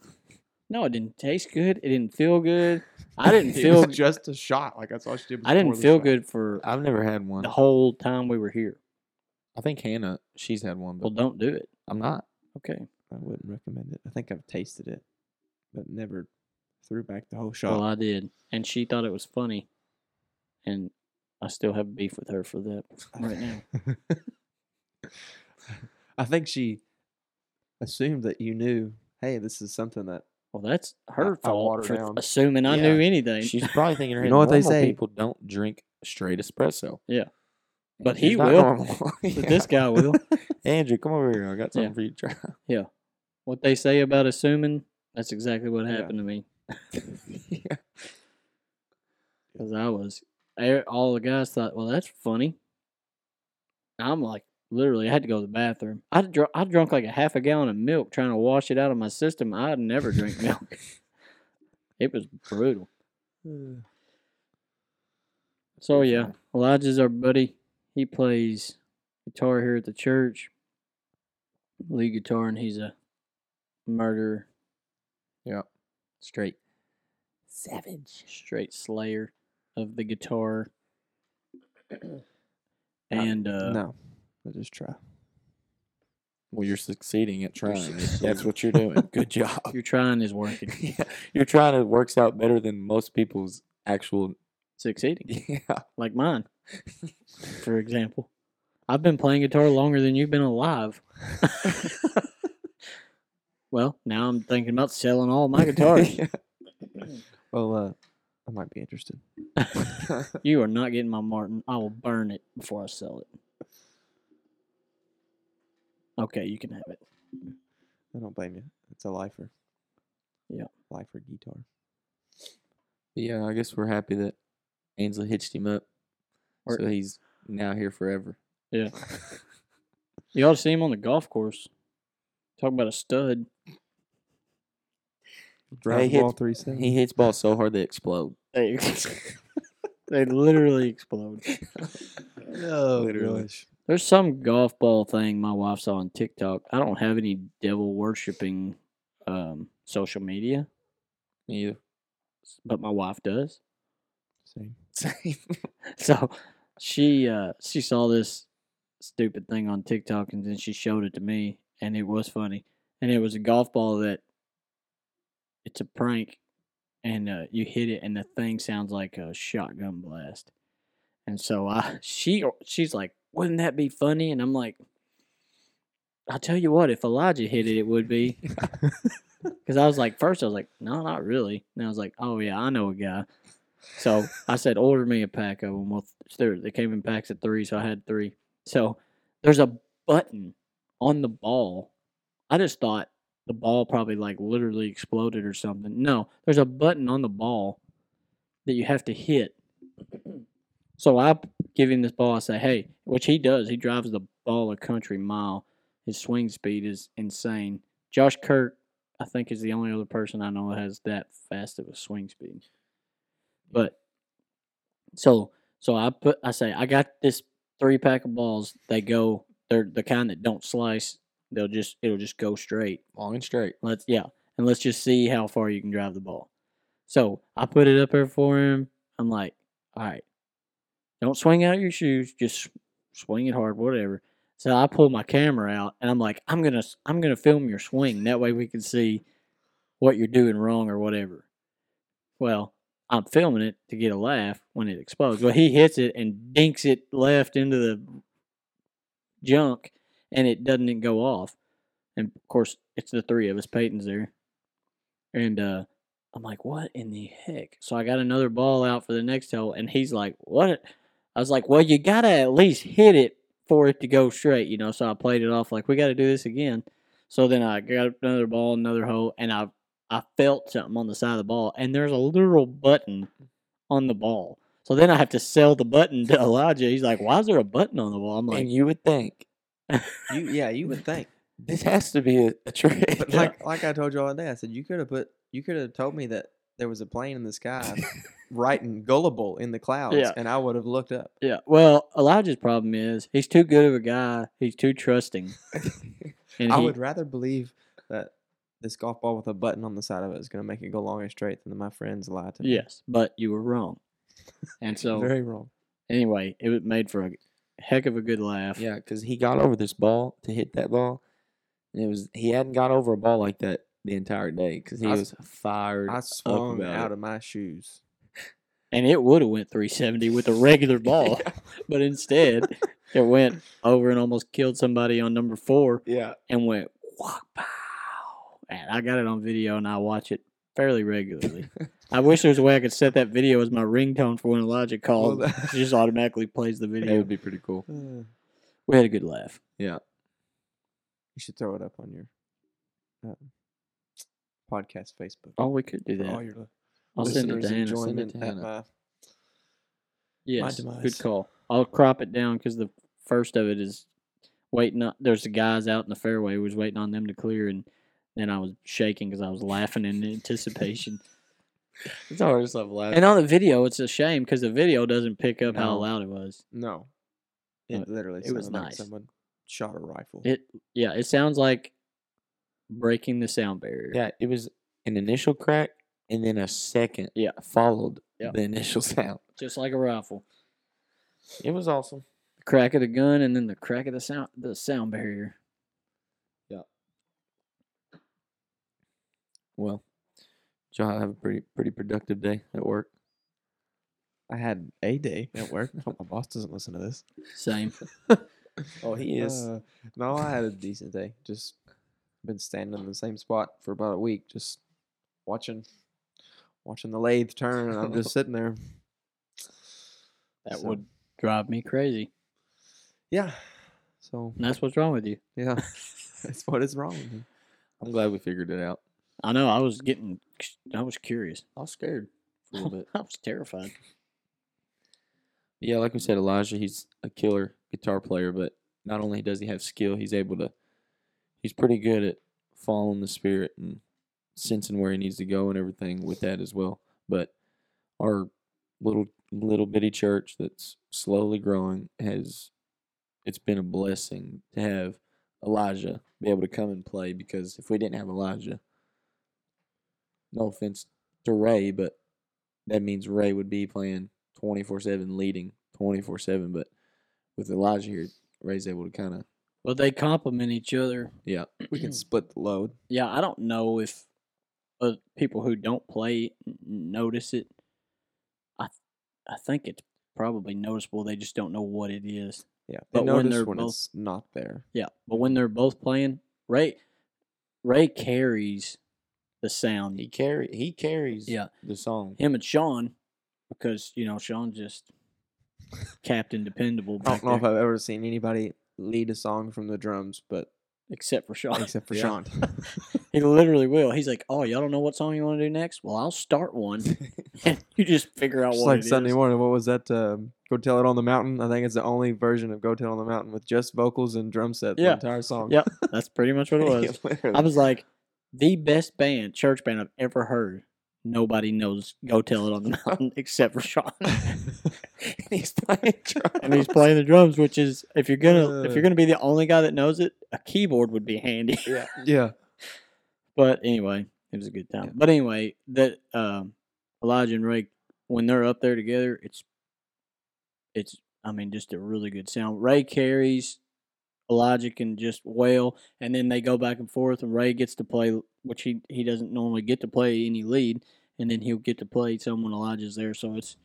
No, it didn't taste good. It didn't feel good. I didn't It feel. was just a shot. Like that's all she did. Was I didn't pour the feel shot. good for I've never had one. the whole time we were here. I think Hannah, she's had one, Well, but don't do it. I'm not. Okay. I wouldn't recommend it. I think I've tasted it, but never threw back the whole oh, shot. Well, I did, and she thought it was funny, and I still have beef with her for that right now. I think she assumed that you knew. Hey, this is something that Well, that's her I water fault for down. assuming I Yeah. knew anything. She's probably thinking her You know what they say? People don't drink straight espresso. Yeah. But she's he will. normal. But this guy will. Andrew, come over here. I got something Yeah. for you to try. What they say about assuming, that's exactly what happened to me. yeah. Because I was, eh, all the guys thought, well, that's funny. I'm like, literally, I had to go to the bathroom. I, dr- I drunk like a half a gallon of milk trying to wash it out of my system. I'd never drink milk. It was brutal. So yeah. Elijah's our buddy. He plays guitar here at the church, lead guitar, and he's a murderer, Yeah. Straight. Savage. straight slayer of the guitar. And uh, no, I just try. Well, you're succeeding at trying. That's what you're doing. Good job. you're trying is working, yeah. You're trying to works out better than most people's actual. succeeding, Yeah. like mine, for example. I've been playing guitar longer than you've been alive. Well, now I'm thinking about selling all my guitars. Well, uh, I might be interested. You are not getting my Martin. I will burn it before I sell it. Okay, you can have it. I don't blame you. It's a lifer. Yeah. Lifer guitar. yeah, I guess we're happy that Ainsley hitched him up. Or- so he's now here forever. Yeah. You ought to see him on the golf course. Talk about a stud. Drive he the ball hits- three seven. He hits balls so hard they explode. Hey, They literally explode. Oh, Literally. gosh. There's some golf ball thing my wife saw on TikTok. I don't have any devil worshipping um, social media, Me either. but my wife does. Same. Same. So she uh, she saw this stupid thing on TikTok and then she showed it to me and it was funny. And it was a golf ball that it's a prank and uh, you hit it and the thing sounds like a shotgun blast. And so I she she's like, "Wouldn't that be funny?" And I'm like, "I'll tell you what, if Elijah hit it, it would be." Because I was like, first I was like, "No, not really." And I was like, "Oh yeah, I know a guy." So I said, "Order me a pack of them." Well, they came in packs of three, so I had three. So there's a button on the ball. I just thought the ball probably like literally exploded or something. No, there's a button on the ball that you have to hit. So I give him this ball. I say, hey, which he does. He drives the ball a country mile. His swing speed is insane. Josh Kirk, I think, is the only other person I know that has that fast of a swing speed. But so so I put I say I got this three pack of balls. They go. They're the kind that don't slice. They'll just it'll just go straight. Long and straight. Let's yeah, and let's just see how far you can drive the ball. So I put it up there for him. I'm like, all right, don't swing out your shoes, just swing it hard, whatever. So I pull my camera out and I'm like, I'm gonna I'm gonna film your swing. That way we can see what you're doing wrong or whatever. Well, I'm filming it to get a laugh when it explodes. Well, he hits it and dinks it left into the junk, and it doesn't go off. And of course, it's the three of us. Peyton's there, and uh, I'm like, "What in the heck?" So I got another ball out for the next hole, and he's like, "What?" I was like, "Well, you gotta at least hit it for it to go straight, you know." So I played it off like, "We got to do this again." So then I got another ball, another hole, and I I felt something on the side of the ball, and there's a literal button on the ball. So then I have to sell the button to Elijah. He's like, "Why is there a button on the wall?" I'm like, and you would think You, yeah, you would think. this has to be a, a trick. But like like I told you all day, I said you could have put you could have told me that there was a plane in the sky writing gullible in the clouds, Yeah. and I would have looked up. Yeah. Well, Elijah's problem is he's too good of a guy. He's too trusting. And I he- would rather believe that this golf ball with a button on the side of it is going to make it go long and straight than my friends lie to me. Yes, but you were wrong. And so very wrong. anyway, it was made for a heck of a good laugh. yeah, because he got over this ball to hit that ball, and it was he hadn't got over a ball like that the entire day because he I s- was fired. I swung about out it. of my shoes. And it would have went 370 with a regular ball, but instead it went over and almost killed somebody on number four Yeah, and went whack pow. And I got it on video and I watch it fairly regularly. I wish there was a way I could set that video as my ringtone for when Elijah called. that- it just automatically plays the video. that video. would be pretty cool. Uh, We had a good laugh. Yeah, you should throw it up on your uh, podcast Facebook. Oh, we could do for that. all your I'll send it listeners to Hannah. Send it it to at Hannah. my Yes, demise. good call. I'll crop it down because the first of it is waiting. On, there's the guys out in the fairway. Who was waiting on them to clear, and then I was shaking because I was laughing in anticipation. it's always stuff laughing. And on the video, it's a shame because the video doesn't pick up how No. loud it was. No. It But literally it was sounded like nice. someone shot a rifle. It yeah, it sounds like breaking the sound barrier. Yeah, it was an initial crack and then a second. Yeah. followed Yeah. the initial sound. just like a rifle. It was awesome. The crack of the gun and then the crack of the sound the sound barrier. Well, did y'all have a pretty pretty productive day at work. I had a day at work. I hope my boss doesn't listen to this. Same. Oh, he is. Uh, no, I had a decent day. Just been standing in the same spot for about a week, just watching, watching the lathe turn, and I'm just sitting there. That So, would drive me crazy. yeah. So And that's what's wrong with you. yeah, that's what is wrong with me. I'm glad we figured it out. I know. I was getting. I was curious. I was scared for a little bit. I was terrified. Yeah, like we said, Elijah, he's a killer guitar player, but not only does he have skill, he's able to he's pretty good at following the spirit and sensing where he needs to go and everything with that as well. But our little little bitty church that's slowly growing has it's been a blessing to have Elijah be able to come and play because if we didn't have Elijah, no offense to Ray, but that means Ray would be playing twenty four seven, leading twenty four seven. But with Elijah here, Ray's able to kind of Well, they complement each other. yeah We can split the load. Yeah, I don't know if uh, people who don't play notice it. I th- I think it's probably noticeable. They just don't know what it is. Yeah, they but when they're when, both- it's not there. Yeah, but when they're both playing, Ray Ray carries the sound. he carry he carries Yeah. the song. Him and Sean, because you know Sean's just Captain Dependable. I don't know if I've ever seen anybody lead a song from the drums, but except for Sean. except for Yeah. Sean. he literally will. He's like, "Oh, y'all don't know what song you want to do next? Well, I'll start one, and you just figure out Just what like Sunday is." morning. What was that? Um, Go Tell It on the Mountain. I think it's the only version of Go Tell It on the Mountain with just vocals and drum set. Yeah. The entire song. Yep, that's pretty much what it was. I was like, the best band, church band I've ever heard. Nobody knows "Go Tell It on the Mountain" except for Sean, he's playing drums. and he's playing the drums. Which is, if you're gonna if Uh. you're gonna be the only guy that knows it, a keyboard would be handy. Yeah. yeah. But anyway, it was a good time. But anyway, that um, Elijah and Ray, when they're up there together, it's it's I mean just a really good sound. Ray carries, Elijah can just wail, and then they go back and forth, and Ray gets to play, which he he doesn't normally get to play any lead, and then he'll get to play some when Elijah's there. So it's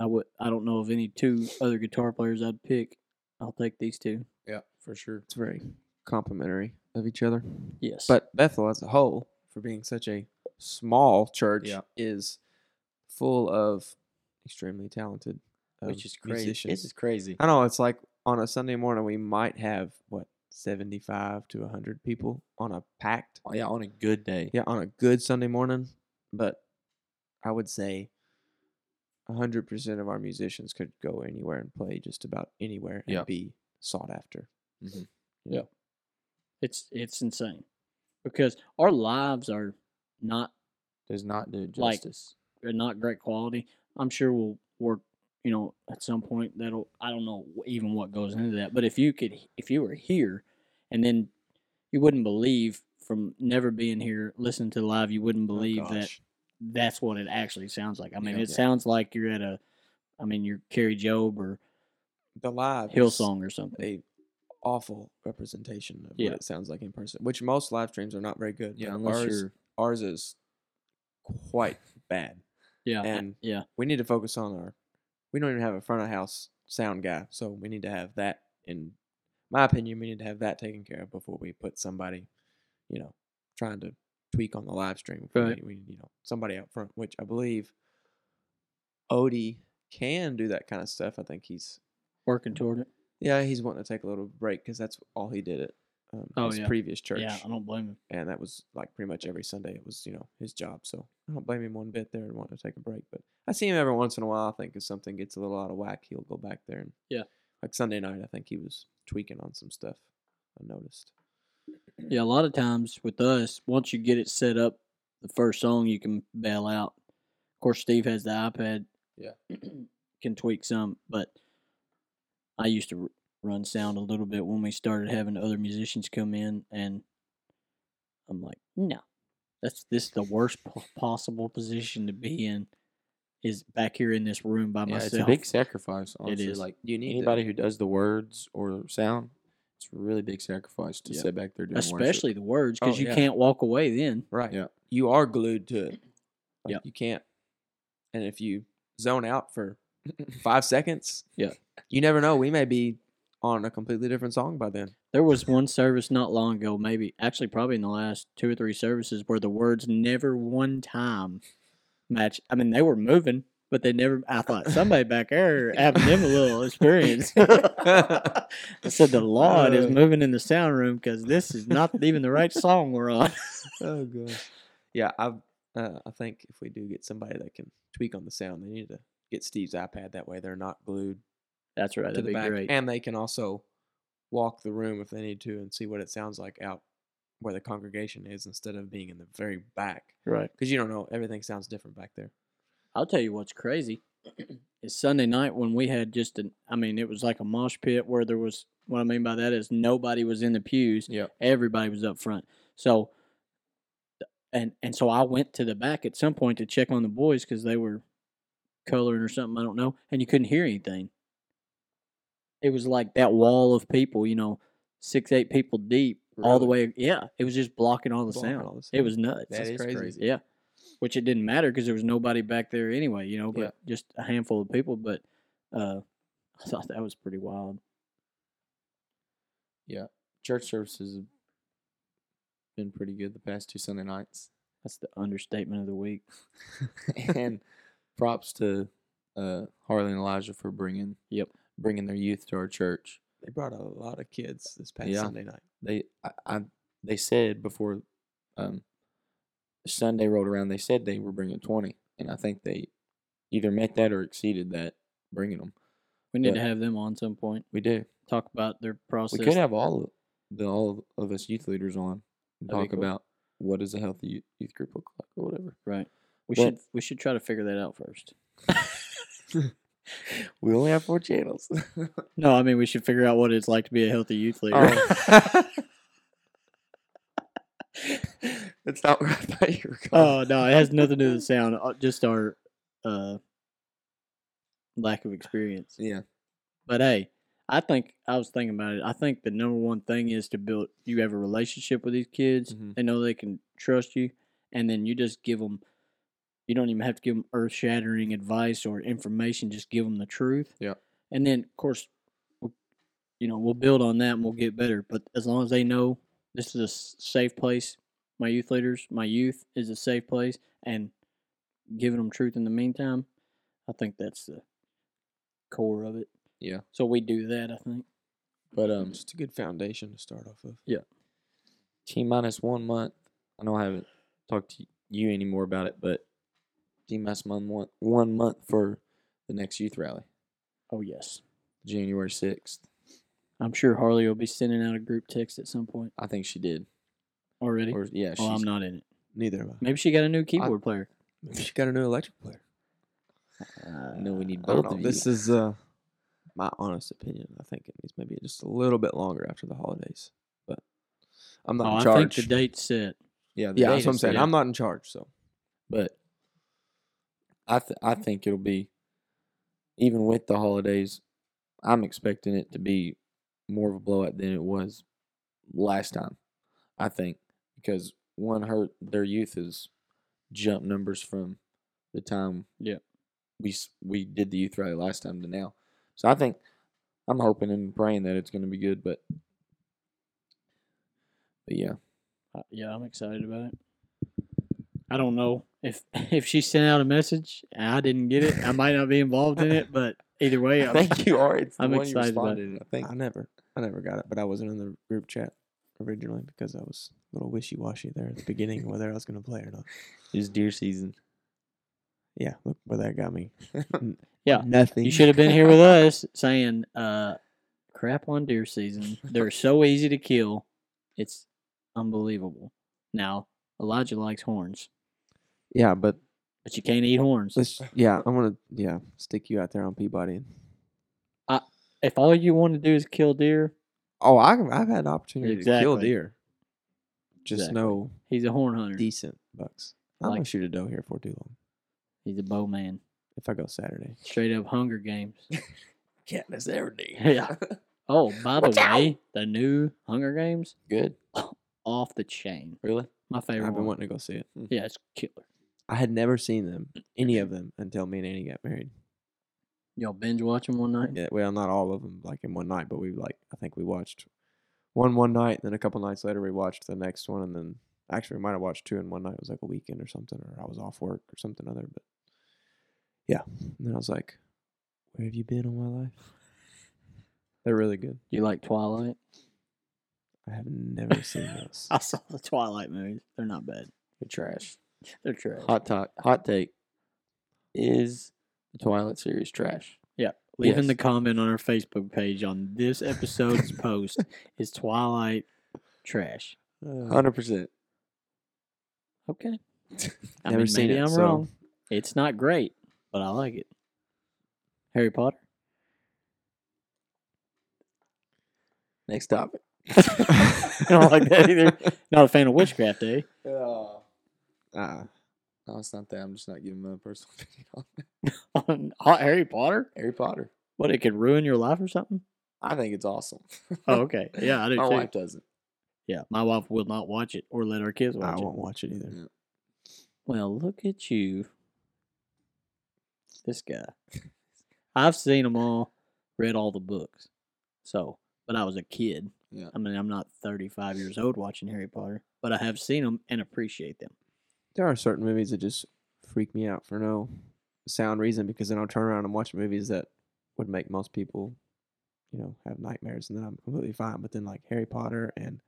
I would I don't know of any two other guitar players I'd pick. I'll take these two. Yeah, for sure. It's very complimentary of each other. Yes, But Bethel as a whole, for being such a small church, Yeah. is full of extremely talented um, Which is crazy. musicians. This is crazy. I know it's like on a Sunday morning we might have what seventy-five to hundred people on a packed, Oh, yeah, on a good day. yeah, on a good Sunday morning. But I would say hundred percent of our musicians could go anywhere and play just about anywhere and Yeah. be sought after. Mm-hmm. Yeah, it's it's insane because our lives are not Does not do Like- justice. are not great quality. I'm sure we'll work, you know, at some point that'll I don't know even what goes into that. But if you could if you were here and then you wouldn't believe from never being here listening to live you wouldn't oh, believe that that's what it actually sounds like. I mean, Yeah. it Yeah. sounds like you're at a I mean, you're Kari Jobe or The live Hillsong or something. a awful representation of Yeah. what it sounds like in person, which most live streams are not very good. Yeah, unless ours, you're ours is quite bad. Yeah. and- yeah. We need to focus on our. We don't even have a front of house sound guy, so we need to have that. In my opinion, we need to have that taken care of before we put somebody, you know, trying to tweak on the live stream. We Right. need- We, you know, somebody out front, which I believe Odie can do that kind of stuff. I think he's Working toward it. yeah, he's wanting to take a little break because that's all he did at um, Oh, his yeah. previous church. Yeah, I don't blame him. and that was like pretty much every Sunday. It was you know his job, so I don't blame him one bit there and want to take a break. But I see him every once in a while. I think if something gets a little out of whack, he'll go back there and Yeah. Like Sunday night, I think he was tweaking on some stuff. I noticed. Yeah, a lot of times with us, once you get it set up, the first song you can bail out. Of course, Steve has the iPad. Yeah. can tweak some, but I used to run sound a little bit when we started having other musicians come in, and I'm like, no, that's this is the worst po- possible position to be in. Is back here in this room by yeah, myself. it's a big sacrifice. Honestly, is. like You need anybody who does the words or sound, it's a really big sacrifice to Yeah. sit back there doing worship. especially the words because Oh, you yeah. can't walk away then. right. Yeah. You are glued to it. Like, Yep. You can't. And if you zone out for five seconds, Yeah. you never know. We may be on a completely different song by then. There was one service not long ago, maybe actually probably in the last two or three services, where the words never one time match. I mean, they were moving, but they never. I thought somebody back there having them a little experience. I said the Lord is Uh. moving in the sound room because this is not even the right song we're on. oh gosh. Yeah, I uh, I think if we do get somebody that can tweak on the sound, they need to get Steve's iPad. That way, they're not glued That's right. to That'd the be back, great. and they can also walk the room if they need to and see what it sounds like out where the congregation is instead of being in the very back right. because you don't know everything sounds different back there. I'll tell you what's crazy is Sunday night when we had just an. I mean, it was like a mosh pit where there was. What I mean by that is nobody was in the pews. Yep. Everybody was up front. So, and and so I went to the back at some point to check on the boys because they were coloring or something. I don't know, and you couldn't hear anything. It was like that wall of people, you know, six eight people deep, all the way. Yeah, it was just blocking all the Blocking sound. all the It was nuts. That That's is crazy. crazy. Yeah. Which it didn't matter because there was nobody back there anyway, you know, but Yeah. just a handful of people. But uh, I thought that was pretty wild. Yeah, church services have been pretty good the past two Sunday nights. That's the understatement of the week. and props to uh, Harley and Elijah for bringing Yep. Bringing their youth to our church. They brought a lot of kids this past Yeah. Sunday night. They I, I they said before um, Sunday rolled around, they said they were bringing twenty, and I think they either met that or exceeded that bringing them. We need to have them on some point. We do. Talk about their process. We could have all of the all of us youth leaders on and That'd talk cool. about what does a healthy youth, youth group look like or whatever. right. We But- should we should try to figure that out first. We only have four channels. No, I mean we should figure out what it's like to be a healthy youth leader. Oh. That's not where I thought you were going. Oh no, it has nothing to do with the sound. uh, Just our uh, lack of experience. Yeah. But hey, I think I was thinking about it. I think the number one thing is to build. You have a relationship with these kids. Mhm. They know they can trust you, and then you just give them. You don't even have to give them earth shattering advice or information. Just give them the truth. Yeah. And then, of course, you know, we'll build on that and we'll get better. But as long as they know this is a safe place, my youth leaders, my youth is a safe place, and giving them truth in the meantime, I think that's the core of it. Yeah. So we do that, I think. But um Just a good foundation to start off of. Yeah. T minus one month. I know I haven't talked to you anymore about it, but T minus one month one month for the next youth rally, Oh yes, January sixth. I'm sure Harley will be sending out a group text at some point I think she did. already. Or yeah, well, I'm not in it. Neither of us. Maybe she got a new keyboard player. Maybe she got a new electric player. I know we need I don't both know. of This you. is uh, my honest opinion. I think it needs maybe just a little bit longer after the holidays. But I'm not Oh, in I charge. think the date's set. yeah, the yeah, date that's what I'm is saying. set, I'm not in charge, so But I th- I think it'll be even with the holidays. I'm expecting it to be more of a blowout than it was last time. I think because one hurt their youth is jump numbers from the time Yeah. we we did the youth rally last time to now. So I think I'm hoping and praying that it's going to be good. But but yeah, Uh, yeah, I'm excited about it. I don't know if if she sent out a message and I didn't get it, I might not be involved in it. But either way, I I'm, think you are. It's I'm one excited you about it. I think I never, I never got it. But I wasn't in the group chat originally because I was a little wishy washy there at the beginning whether I was going to play or not. it's deer season. Yeah, look where that got me. Yeah, nothing. you should have been here with us saying, uh, "Crap on deer season. They're so easy to kill. It's unbelievable." Now Elijah likes horns, Yeah, but but you can't eat horns. let's. Yeah, I'm gonna. Yeah, stick you out there on Peabody. If all you want to do is kill deer, Oh, I've I've had the opportunity to kill Exactly. deer. Just Exactly. no he's a horn hunter. decent bucks. I'm Like- gonna shoot a doe here for too long. He's a bow man. If I go Saturday. Straight up Hunger Games. Can't miss every day. Yeah. Oh, by the way, the new Hunger Games Good. off the chain. Really? My favorite I've been one. wanting to go see it. Hmm. Yeah, it's killer. I had never seen them, any of them, until me and Annie got married. Y'all binge watch them one night. Yeah, well, not all of them, like in one night, but we like I think we watched one one night, then a couple nights later we watched the next one, and then actually we might have watched two in one night. It was like a weekend or something, or I was off work or something other. But yeah, and then I was like, "Where have you been all my life?" They're really good. You like Twilight? I have never seen those. I saw the Twilight movies. They're not bad. They're trash. They're trash. Hot talk. Hot take. Is the Twilight series trash? Yeah. Leaving Yes. the comment on our Facebook page on this episode's post is Twilight trash. Hundred percent. Okay. I Never mean, seen maybe it, I'm so- wrong. It's not great. but I like it. Harry Potter. Next topic. I don't like that either. Not a fan of witchcraft, eh? Uh, No, it's not that. I'm just not giving my personal opinion on it. On Harry Potter? Harry Potter. What? It could ruin your life or something? I think it's awesome. Oh, okay. Yeah, I do my too. wife doesn't. Yeah, my wife will not watch it or let our kids I watch it. I won't watch it either. Well, look at you. This guy. I've seen them all, read all the books. So, but I was a kid. Yeah. I mean, I'm not 35 years old watching Harry Potter, but I have seen them and appreciate them. There are certain movies that just freak me out for no sound reason because then I'll turn around and watch movies that would make most people, you know, have nightmares, and then I'm completely fine. But then like Harry Potter and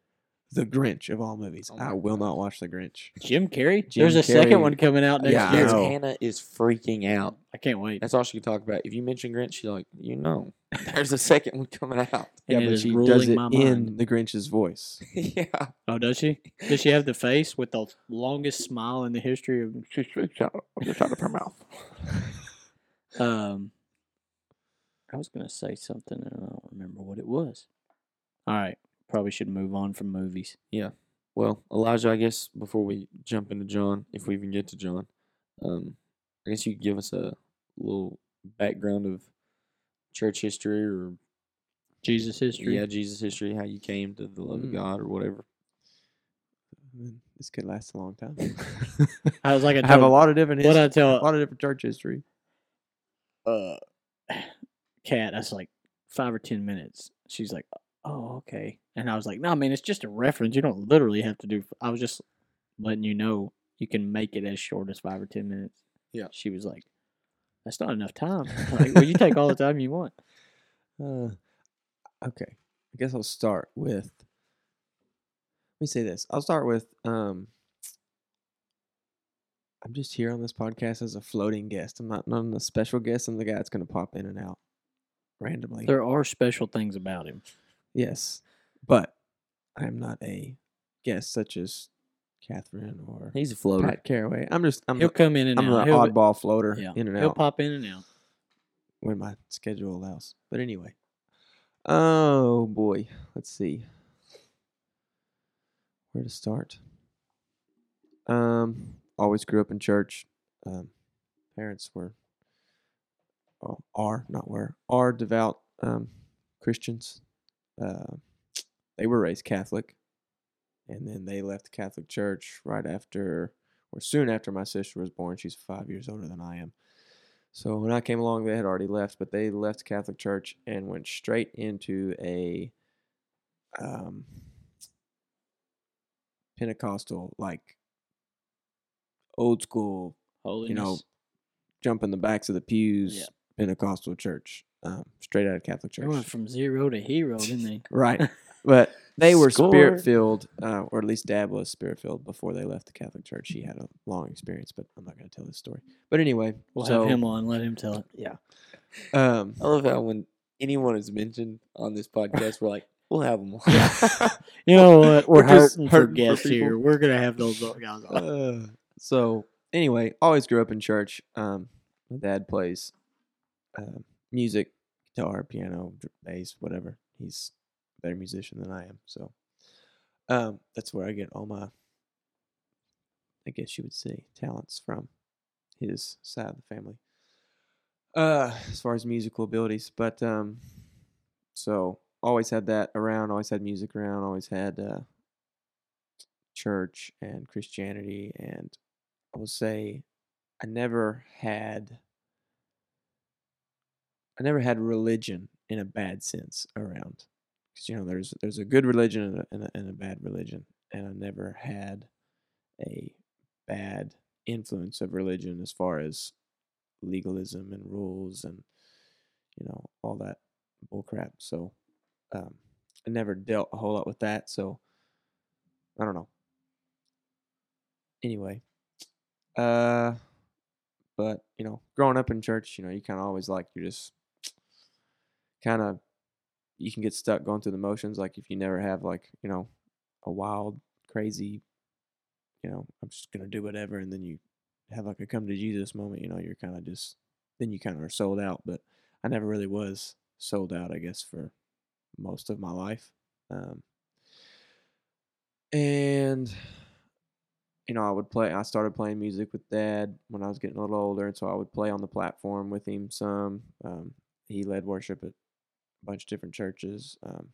The Grinch of all movies, Oh I will gosh. not watch The Grinch. Jim Carrey? Jim There's a second Carrey. one coming out next Yeah, I year. know. Hannah is freaking out. I can't wait. That's all she can talk about. If you mention Grinch, she's like, you know, there's a second one coming out. Yeah, And it but she ruling does it my in mind. The Grinch's voice. yeah. Oh, does she? Does she have the face with the longest smile in the history of? She speaks out on the side of her mouth. Um, I was gonna say something and I don't remember what it was. All right, probably should move on from movies. Yeah. Well, Elijah, I guess before we jump into John, if we even get to John, um, I guess you could give us a little background of church history or Jesus history. yeah, Jesus history, how you came to the love of Mm. God or whatever. This could last a long time. I was like, I, I have a lot of different History, What I tell a lot of different church history. uh, cat, that's like five or ten minutes. She's like, "Oh, okay," and I was like, "No, I mean it's just a reference. You don't literally have to do." I was just letting you know you can make it as short as five or ten minutes. Yeah. She was like, "That's not enough time." Like, well, you take all the time you want. Uh, okay, I guess I'll start with. Let me say this. I'll start with. Um, I'm just here on this podcast as a floating guest. I'm not, not a special guest. I'm the guy that's going to pop in and out randomly. There are special things about him. Yes, but I'm not a guest such as Catherine or He's a floater. Pat Caraway. I'm just. I'm. He'll the- come in and I'm out. the He'll- oddball floater yeah, in and out he'll pop in and out. when my schedule allows. But anyway. Oh boy. Let's see. Where to start? Um, always grew up in church. Um, parents were, oh, are not were are devout um, Christians. Uh, they were raised Catholic, and then they left the Catholic Church right after, or soon after my sister was born. She's five years older than I am. So when I came along, they had already left, but they left the Catholic Church and went straight into a um, Pentecostal, like old school, Holiness. you know, jump in the backs of the pews Yeah. Pentecostal church, um, straight out of Catholic they Church. went from zero to hero, didn't they? Right. But they were Score. spirit filled, uh, or at least Dad was spirit filled before they left the Catholic Church. He had a long experience, but I'm not going to tell this story. But anyway, We'll so have him on. Let him tell it. yeah. Um, I love how when anyone is mentioned on this podcast, we're like, we'll have them on. You know what? We're, We're just hurting, hurting for for guests here. We're gonna have those guys on. uh, so anyway, always grew up in church. Um, my dad plays um music, guitar, piano, bass, whatever. He's a better musician than I am. So um, that's where I get all my, I guess you would say, talents from his side of the family. Uh, as far as musical abilities, but um, so always had that around. Always had music around. Always had uh, church and Christianity, and I will say, I never had. I never had religion in a bad sense around, because you know there's there's a good religion and a, and a, and a bad religion, and I never had a bad influence of religion as far as legalism and rules and you know all that bullcrap. So um, I never dealt a whole lot with that. So I don't know. Anyway, uh, but you know, growing up in church, you know, you kind of always like you're just kind of you can get stuck going through the motions. Like if you never have like you know a wild, crazy, you know, I'm just gonna do whatever, and then you have like a come to Jesus moment. You know, you're kind of just then you kind of are sold out. But I never really was sold out, I guess, for most of my life. Um, and you know, I would play. I started playing music with Dad when I was getting a little older, and so I would play on the platform with him some. Um, he led worship at a bunch of different churches. Um,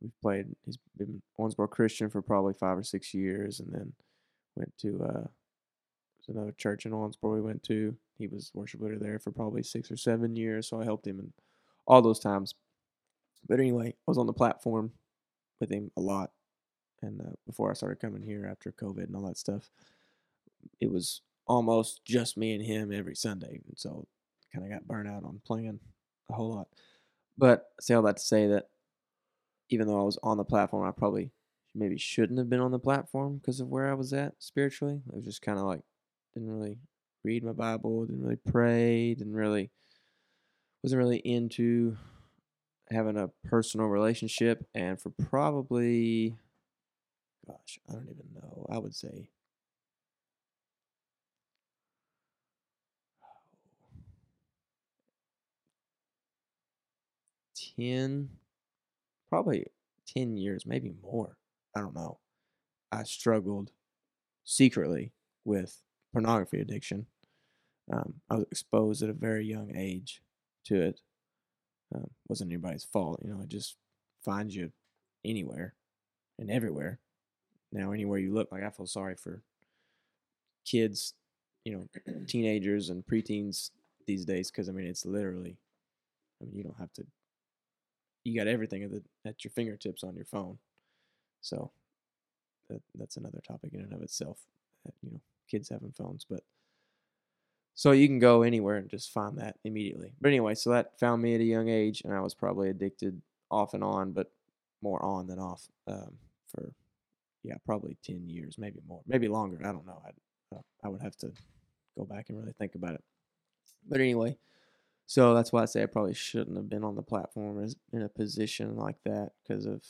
we've played. He's been Owensboro Christian for probably five or six years, and then went to uh, another church in Owensboro we went to. He was worship leader there for probably six or seven years, so I helped him in all those times. But anyway, I was on the platform with him a lot, and uh, before I started coming here after COVID and all that stuff, it was almost just me and him every Sunday, and so kind of got burnt out on playing a whole lot. But I say all that to say that even though I was on the platform, I probably maybe shouldn't have been on the platform because of where I was at spiritually. I was just kind of like didn't really read my Bible, didn't really pray, didn't really wasn't really into having a personal relationship and for probably gosh, I don't even know. I would say ten probably 10 years, maybe more. I don't know. I struggled secretly with pornography addiction. Um, I was exposed at a very young age to it. Um, wasn't anybody's fault, you know. It just finds you anywhere and everywhere. Now, anywhere you look, like I feel sorry for kids, you know, teenagers and preteens these days because I mean, it's literally. I mean, you don't have to you got everything at the at your fingertips on your phone. So that that's another topic in and of itself. You know, kids having phones, but so you can go anywhere and just find that immediately. But anyway, so that found me at a young age, and I was probably addicted off and on, but more on than off um, for yeah, probably ten years, maybe more, maybe longer. I don't know. I uh, I would have to go back and really think about it. But anyway, so that's why I say I probably shouldn't have been on the platform as in a position like that because of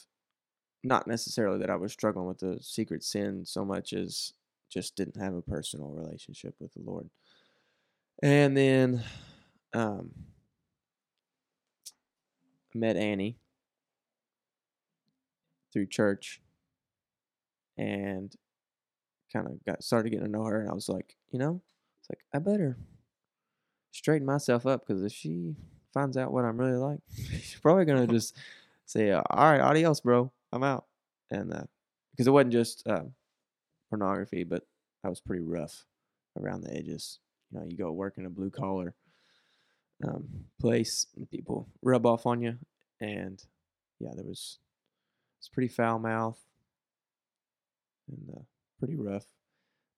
not necessarily that I was struggling with the secret sin so much as just didn't have a personal relationship with the Lord. And then um I met Annie through church and kind of got started getting to know her and I was like, you know, it's like I better straighten myself up because if she finds out what I'm really like, she's probably gonna just say, "All right, adios, bro. I'm out." And because it wasn't just uh, pornography, but I was pretty rough around the edges. You know, you go work in a blue collar um, place, and people rub off on you, and yeah, there was it's pretty foul mouth and uh, pretty rough.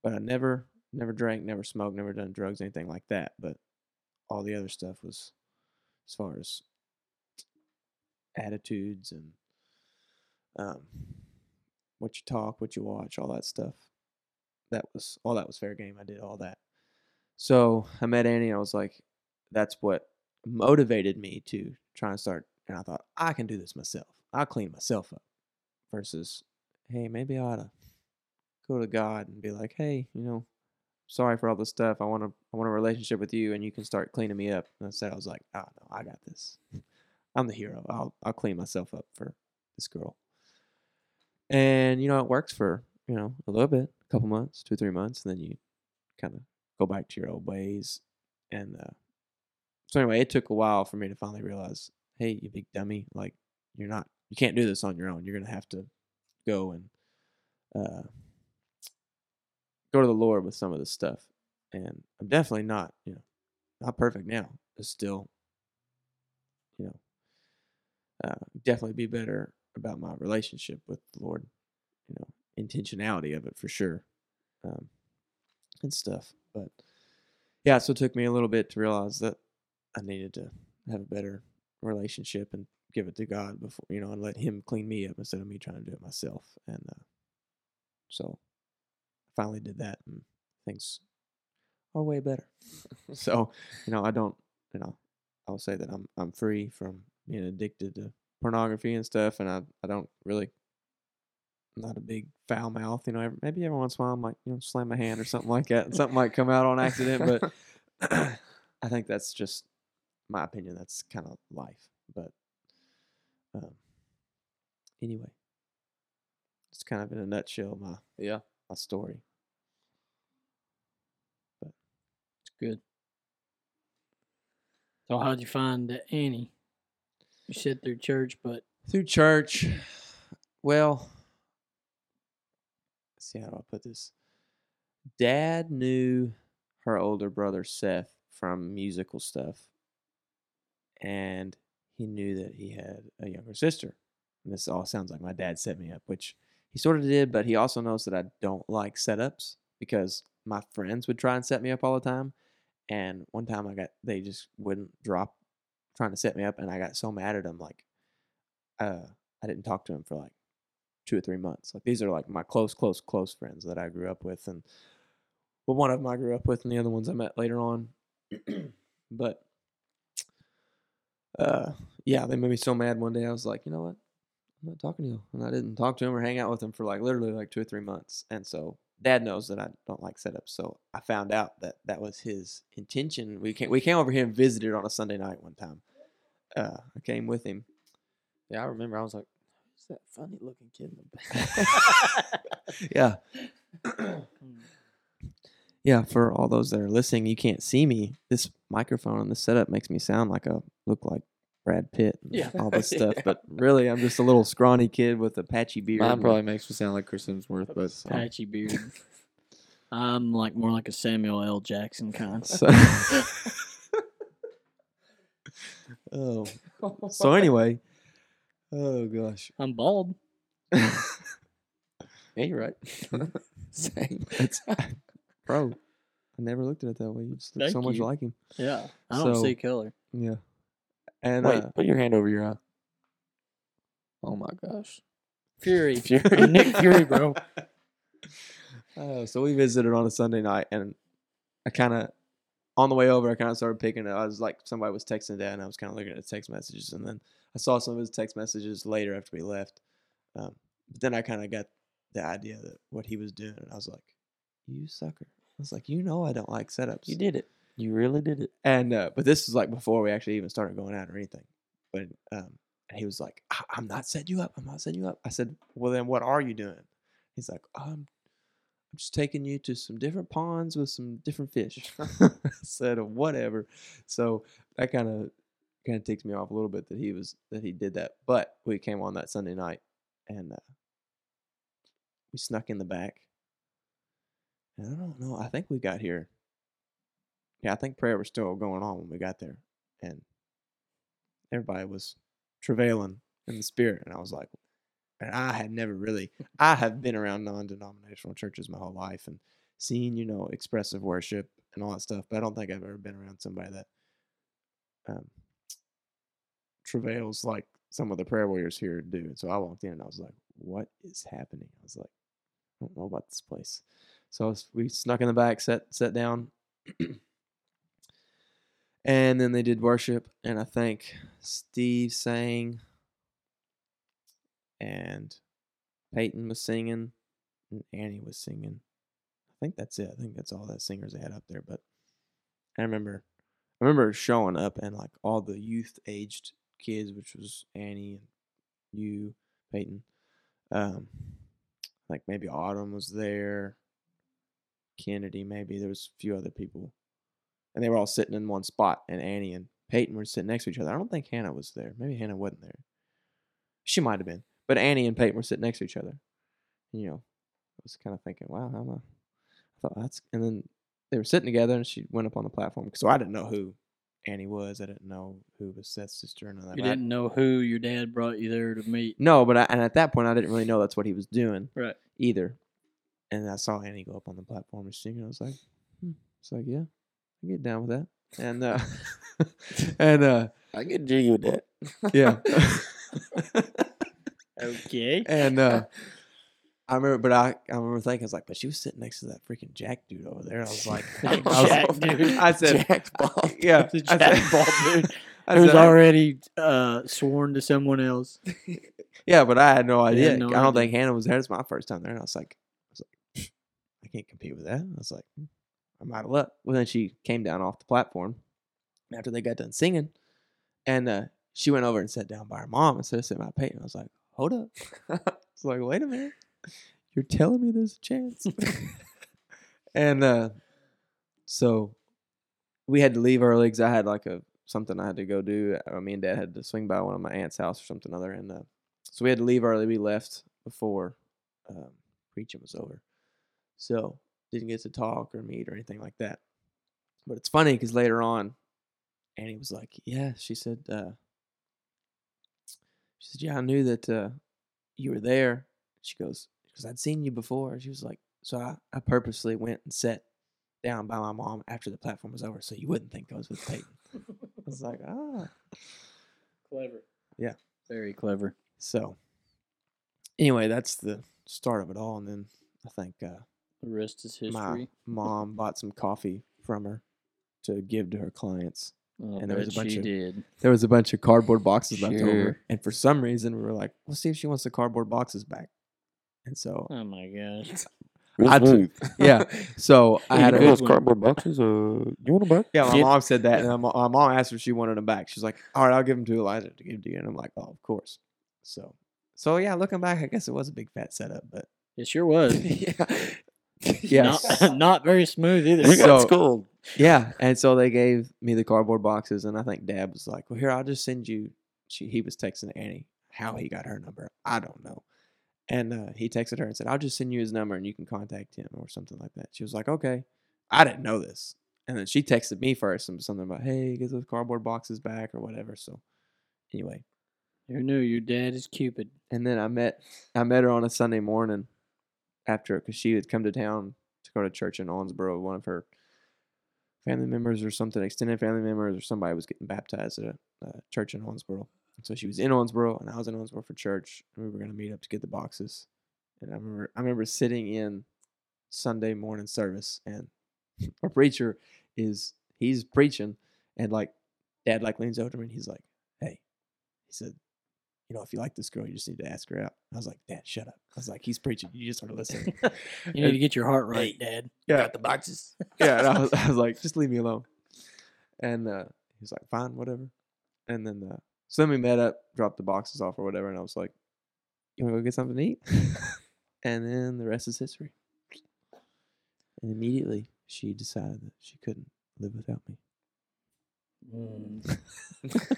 But I never, never drank, never smoked, never done drugs, anything like that. But all the other stuff was as far as attitudes and um, what you talk, what you watch, all that stuff. That was all that was fair game. I did all that. So I met Annie. I was like, that's what motivated me to try and start. And I thought I can do this myself. I'll clean myself up. Versus, hey, maybe I ought to go to God and be like, hey, you know, sorry for all this stuff. I want to I want a relationship with you, and you can start cleaning me up. And instead, I was like, oh no, I got this. I'm the hero. I'll I'll clean myself up for this girl. And you know, it works for you know a little bit, a couple months, two three months, and then you kind of go back to your old ways. And uh, so anyway, it took a while for me to finally realize, hey, you big dummy, like you're not, you can't do this on your own. You're gonna have to go and uh, go to the Lord with some of this stuff. And I'm definitely not, you know, not perfect now. It's still, you know, uh, definitely be better about my relationship with the Lord, you know, intentionality of it for sure, um, and stuff. But yeah, so it took me a little bit to realize that I needed to have a better relationship and give it to God before, you know, and let Him clean me up instead of me trying to do it myself. And uh, so finally did that, and things are way better. so, you know, I don't, you know, I'll say that I'm I'm free from being addicted to pornography and stuff, and I I don't really. I'm not a big foul mouth, you know. Maybe every once in a while, I might, you know, slam my hand or something like that. and Something might come out on accident, but I think that's just my opinion. That's kind of life. But um, anyway, it's kind of in a nutshell my Yeah. my story. It's good. So how'd you find Annie? You said through church, but Through church, well, let's see how do I put this? Dad knew her older brother Seth from musical stuff, and he knew that he had a younger sister. And this all sounds like my dad set me up, which he sort of did, but he also knows that I don't like setups because my friends would try and set me up all the time. And one time I got, they just wouldn't drop trying to set me up, and I got so mad at them. Like, uh, I didn't talk to them for like two or three months. Like, these are like my close, close, close friends that I grew up with. And well, one of them I grew up with, and the other ones I met later on. but uh, yeah, they made me so mad one day. I was like, you know what? I'm not talking to you. And I didn't talk to him or hang out with him for like literally like two or three months. And so dad knows that I don't like setups. So I found out that that was his intention. We came, we came over here and visited on a Sunday night one time. Uh, I came with him. Yeah, I remember. I was like, "Who's that funny looking kid in the back?" Yeah. yeah, for all those that are listening, you can't see me. This microphone and this setup makes me sound like a look like Brad Pitt and Yeah. all this stuff. Yeah. But really, I'm just a little scrawny kid with a patchy beard. Mine probably makes me sound like Chris Hemsworth, but so- patchy beard. I'm like more like a Samuel L. Jackson kind. so, oh, so anyway, oh gosh, I'm bald. yeah, you're right. Same. it's bro. I never looked at it that way. You just look Thank so much you. like him. Yeah, I don't So- see color. Yeah, and Wait, uh, put your hand over your eye. Oh my gosh. Fury, Fury. Nick Fury, bro. Uh, so we visited on a Sunday night, and I kind of, on the way over, I kind of started picking it. I was like, somebody was texting dad, and I was kind of looking at the text messages, and then I saw some of his text messages later after we left. Um, but then I kind of got the idea that what he was doing, and I was like, "You sucker!" I was like, "You know, I don't like setups." You did it. You really did it. And uh, but this was like before we actually even started going out or anything. But um, and he was like, "I- "I'm not setting you up. I'm not setting you up." I said, "Well, then what are you doing?" He's like, "Um, I'm just taking you to some different ponds with some different fish." I said, "Whatever." So that kind of kind of ticks me off a little bit that he was that he did that. But we came on that Sunday night and uh, we snuck in the back. And I don't know. I think we got here. Yeah, I think prayer was still going on when we got there, and everybody was travailing in the spirit. And I was like, and I had never really, I have been around non-denominational churches my whole life and seen, you know, expressive worship and all that stuff, but I don't think I've ever been around somebody that um, travails like some of the prayer warriors here do. And so I walked in and I was like, what is happening? I was like, I don't know about this place. So was- we snuck in the back, sat sat down, and then they did worship, and I think Steve sang, and Peyton was singing, and Annie was singing. I think that's it. I think that's all the singers they had up there. But I remember, I remember showing up and like all the youth aged kids, which was Annie and you, Peyton. Um, like maybe Autumn was there. Kennedy, maybe there was a few other people, and they were all sitting in one spot. And Annie and Peyton were sitting next to each other. I don't think Hannah was there. Maybe Hannah wasn't there. She might have been, but Annie and Peyton were sitting next to each other. And, you know, I was kind of thinking, wow, how am I? I thought that's, and then they were sitting together, and she went up on the platform. So I didn't know who Annie was. I didn't know who was Seth's sister and all that. You I- didn't know who your dad brought you there to meet. no, but I, and at that point, I didn't really know that's what he was doing Right. either. And I saw Annie go up on the platform and sing, and I was like, hmm. it's like, yeah, I get down with that. And uh, and uh, I get jiggy with that. yeah, Okay. and uh, I remember, but I, I remember thinking, I was like, but she was sitting next to that freaking Jack dude over there. I was like, I was- Jack dude. I said, Jack Ball. yeah, The I Jack said- Ball dude. I Who's said, already uh, sworn to someone else. Yeah, but I had no idea. no I don't idea. think Hannah was there. It's my first time there, and I was like, I was like, I can't compete with that. I was like, I'm out of luck. Well, then she came down off the platform, after they got done singing, and uh, she went over and sat down by her mom instead of sitting by Peyton. I was like, hold up. it's like, wait a minute. You're telling me there's a chance? and uh, so we had to leave early because I had like a something I had to go do. Uh, me and Dad had to swing by one of my aunt's house or something other, and uh, so we had to leave early. We left before um, preaching was over, so didn't get to talk or meet or anything like that. But it's funny because later on, Annie was like, "Yeah," she said. Uh, she said, "Yeah, I knew that uh, you were there." She goes, "Because I'd seen you before." She was like, "So I, I purposely went and sat down by my mom after the platform was over, so you wouldn't think I was with Peyton." I was like, "Ah." Clever. Yeah. Very clever. So, anyway, that's the start of it all, and then I think uh, The rest is my mom bought some coffee from her to give to her clients. Oh, and there was a bunch she of- did. There was a bunch of cardboard boxes left over, and for some reason, we were like, "Let's see if she wants the cardboard boxes back." And so, Oh my gosh. I took- smooth. yeah, so I had you her. know those cardboard boxes. Uh, you want them back? Yeah, my Get- mom said that, and my my mom asked if she wanted them back. She's like, "All right, I'll give them to Elijah to give to you," and I'm like, "Oh, of course." So, so yeah, looking back, I guess it was a big fat setup, but It sure was. yeah. Yeah, Not, not very smooth either. You got So- schooled. Yeah, and so they gave me the cardboard boxes, and I think Dad was like, "Well, here, I'll just send you." She he was texting Annie how he got her number. I don't know, and uh, he texted her and said, "I'll just send you his number, and you can contact him or something like that." She was like, "Okay." I didn't know this, and then she texted me first and something about, "Hey, get those cardboard boxes back" or whatever. So, anyway, Who knew your dad is Cupid? and then I met I met her on a Sunday morning after because she had come to town to go to church in Owensboro. One of her family members or something, extended family members or somebody was getting baptized at a uh, church in Owensboro. So she was in Owensboro, and I was in Owensboro for church, and we were going to meet up to get the boxes. And I remember I remember sitting in Sunday morning service, and our preacher is he's preaching, and like Dad like leans over to me and he's like, "Hey," he said, you know, if you like this girl, you just need to ask her out. I was like, Dad, shut up. I was like, he's preaching. You just want to listen. You need to get your heart right, Dad. yeah, Got the boxes. yeah. And I was, I was like, just leave me alone. And uh, he's like, fine, whatever. And then, uh, so then we met up, dropped the boxes off or whatever. And I was like, you want to go get something to eat? and then the rest is history. And immediately she decided that she couldn't live without me. Mm.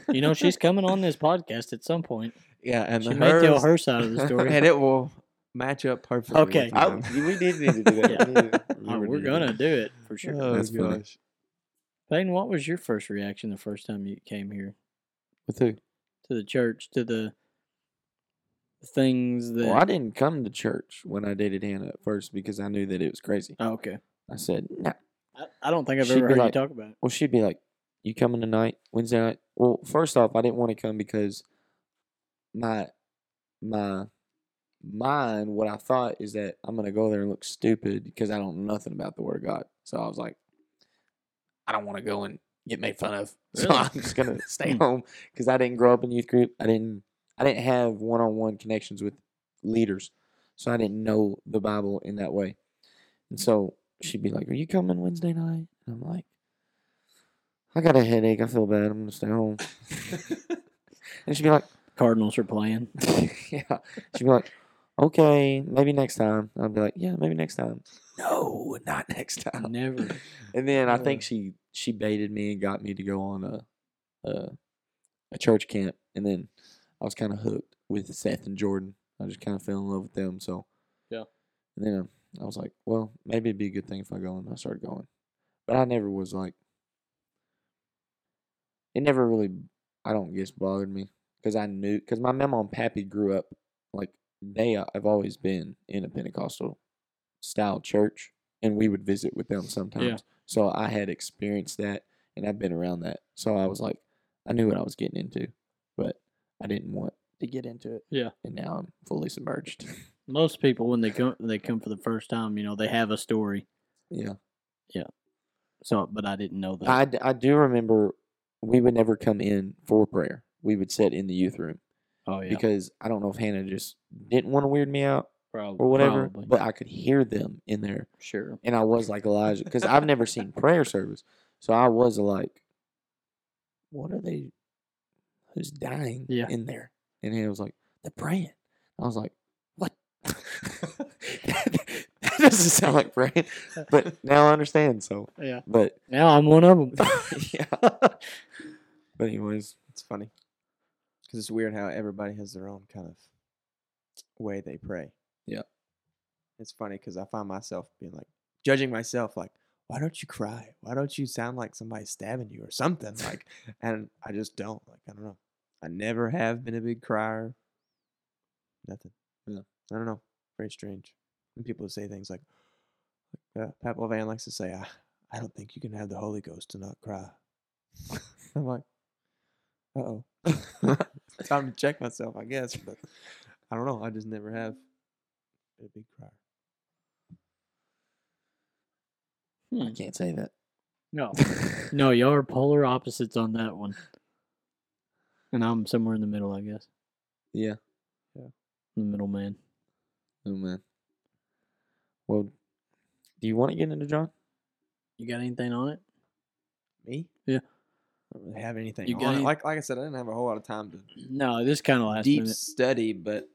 you know, she's coming on this podcast at some point. Yeah. And She the may tell her side of the story. and it will match up perfectly. Okay. I, we did need to do that. Yeah. We need to- we Oh, really we're gonna do do it for sure. Oh, That's funny. gosh. Peyton, what was your first reaction the first time you came here With who? to the church to the things that? Well, I didn't come to church when I dated Hannah at first because I knew that it was crazy. Oh, okay. I said, no. I, I don't think I've She'd ever be heard like- you talk about it. Well, she'd be like, "You coming tonight, Wednesday night?" Well, first off, I didn't want to come because my my mind, what I thought is that I'm gonna go there and look stupid because I don't know nothing about the Word of God. So I was like, I don't want to go and get made fun of. So I'm just gonna stay Hmm. home because I didn't grow up in youth group. I didn't I didn't have one on one connections with leaders, so I didn't know the Bible in that way. And so she'd be like, "Are you coming Wednesday night?" And I'm like, "I got a headache. I feel bad. I'm gonna stay home." and she'd be like, Cardinals are playing. "Yeah." She'd be like, "Okay, maybe next time." I'd be like, "Yeah, maybe next time." No, not next time. Never. And then I think she she baited me and got me to go on a a, a church camp, and then I was kind of hooked with Seth and Jordan. I just kind of fell in love with them. So Yeah. And then I was like, well, maybe it'd be a good thing if I go, and I started going. But I never was like. It never really, I don't guess, bothered me because I knew because my mom and pappy grew up like they uh, have always been in a Pentecostal style church, and we would visit with them sometimes. Yeah. So I had experienced that and I've been around that. So I was like, I knew what I was getting into, but I didn't want to get into it. Yeah. And now I'm fully submerged. Most people when they come they come for the first time, you know, they have a story. yeah. Yeah. So, but I didn't know that. I, d- I do remember we would never come in for prayer. We would sit in the youth room oh yeah, because I don't know if Hannah just didn't want to weird me out Prob- or whatever, probably. but I could hear them in there. sure. And I was like Elijah because I've never seen prayer service. So I was like, what are they? Who's dying Yeah. in there? And he was like, they're praying. I was like, what? doesn't sound like praying, but now I understand. So, Yeah. but Now I'm one of them. yeah. But anyways, It's funny because it's weird how everybody has their own kind of way they pray. Yeah. It's funny because I find myself being like judging myself, like, why don't you cry? Why don't you sound like somebody's stabbing you or something? Like, and I just don't. Like, I don't know. I never have been a big crier. Nothing. Yeah. I don't know. Very strange. When people say things like, like uh, Pat Levan likes to say, I, I don't think you can have the Holy Ghost to not cry. I'm like, uh oh. Time to check myself, I guess. But I don't know. I just never have been a big crier. I can't say that. No. No, y'all are polar opposites on that one. And I'm somewhere in the middle, I guess. Yeah. Yeah. The middle man. Oh man. Well, do you want to get into John? You got anything on it? Me? Yeah. I don't really have anything. You on got it. any- Like like I said, I didn't have a whole lot of time to No, this kind of last deep minute. study, but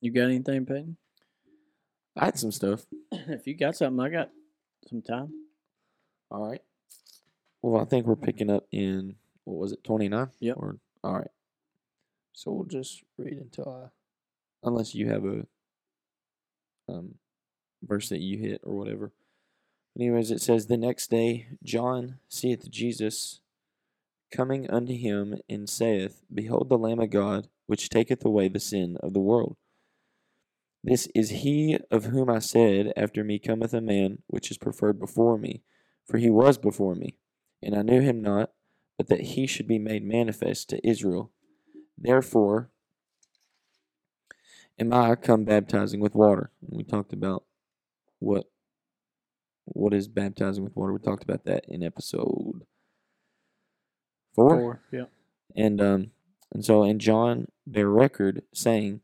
You got anything, Peyton? I had some stuff. if you got something, I got some time. All right. Well, I think we're picking up in what was it, twenty nine? Yep. Or all right. So we'll just read until I, unless you have a um verse that you hit or whatever. Anyways, it says the next day John seeth Jesus coming unto him and saith, Behold the Lamb of God, which taketh away the sin of the world. This is he of whom I said, After me cometh a man which is preferred before me, for he was before me, and I knew him not, but that he should be made manifest to Israel. Therefore am I come baptizing with water. And we talked about what what is baptizing with water. We talked about that in episode four. Yeah. And um and so and John bear record saying,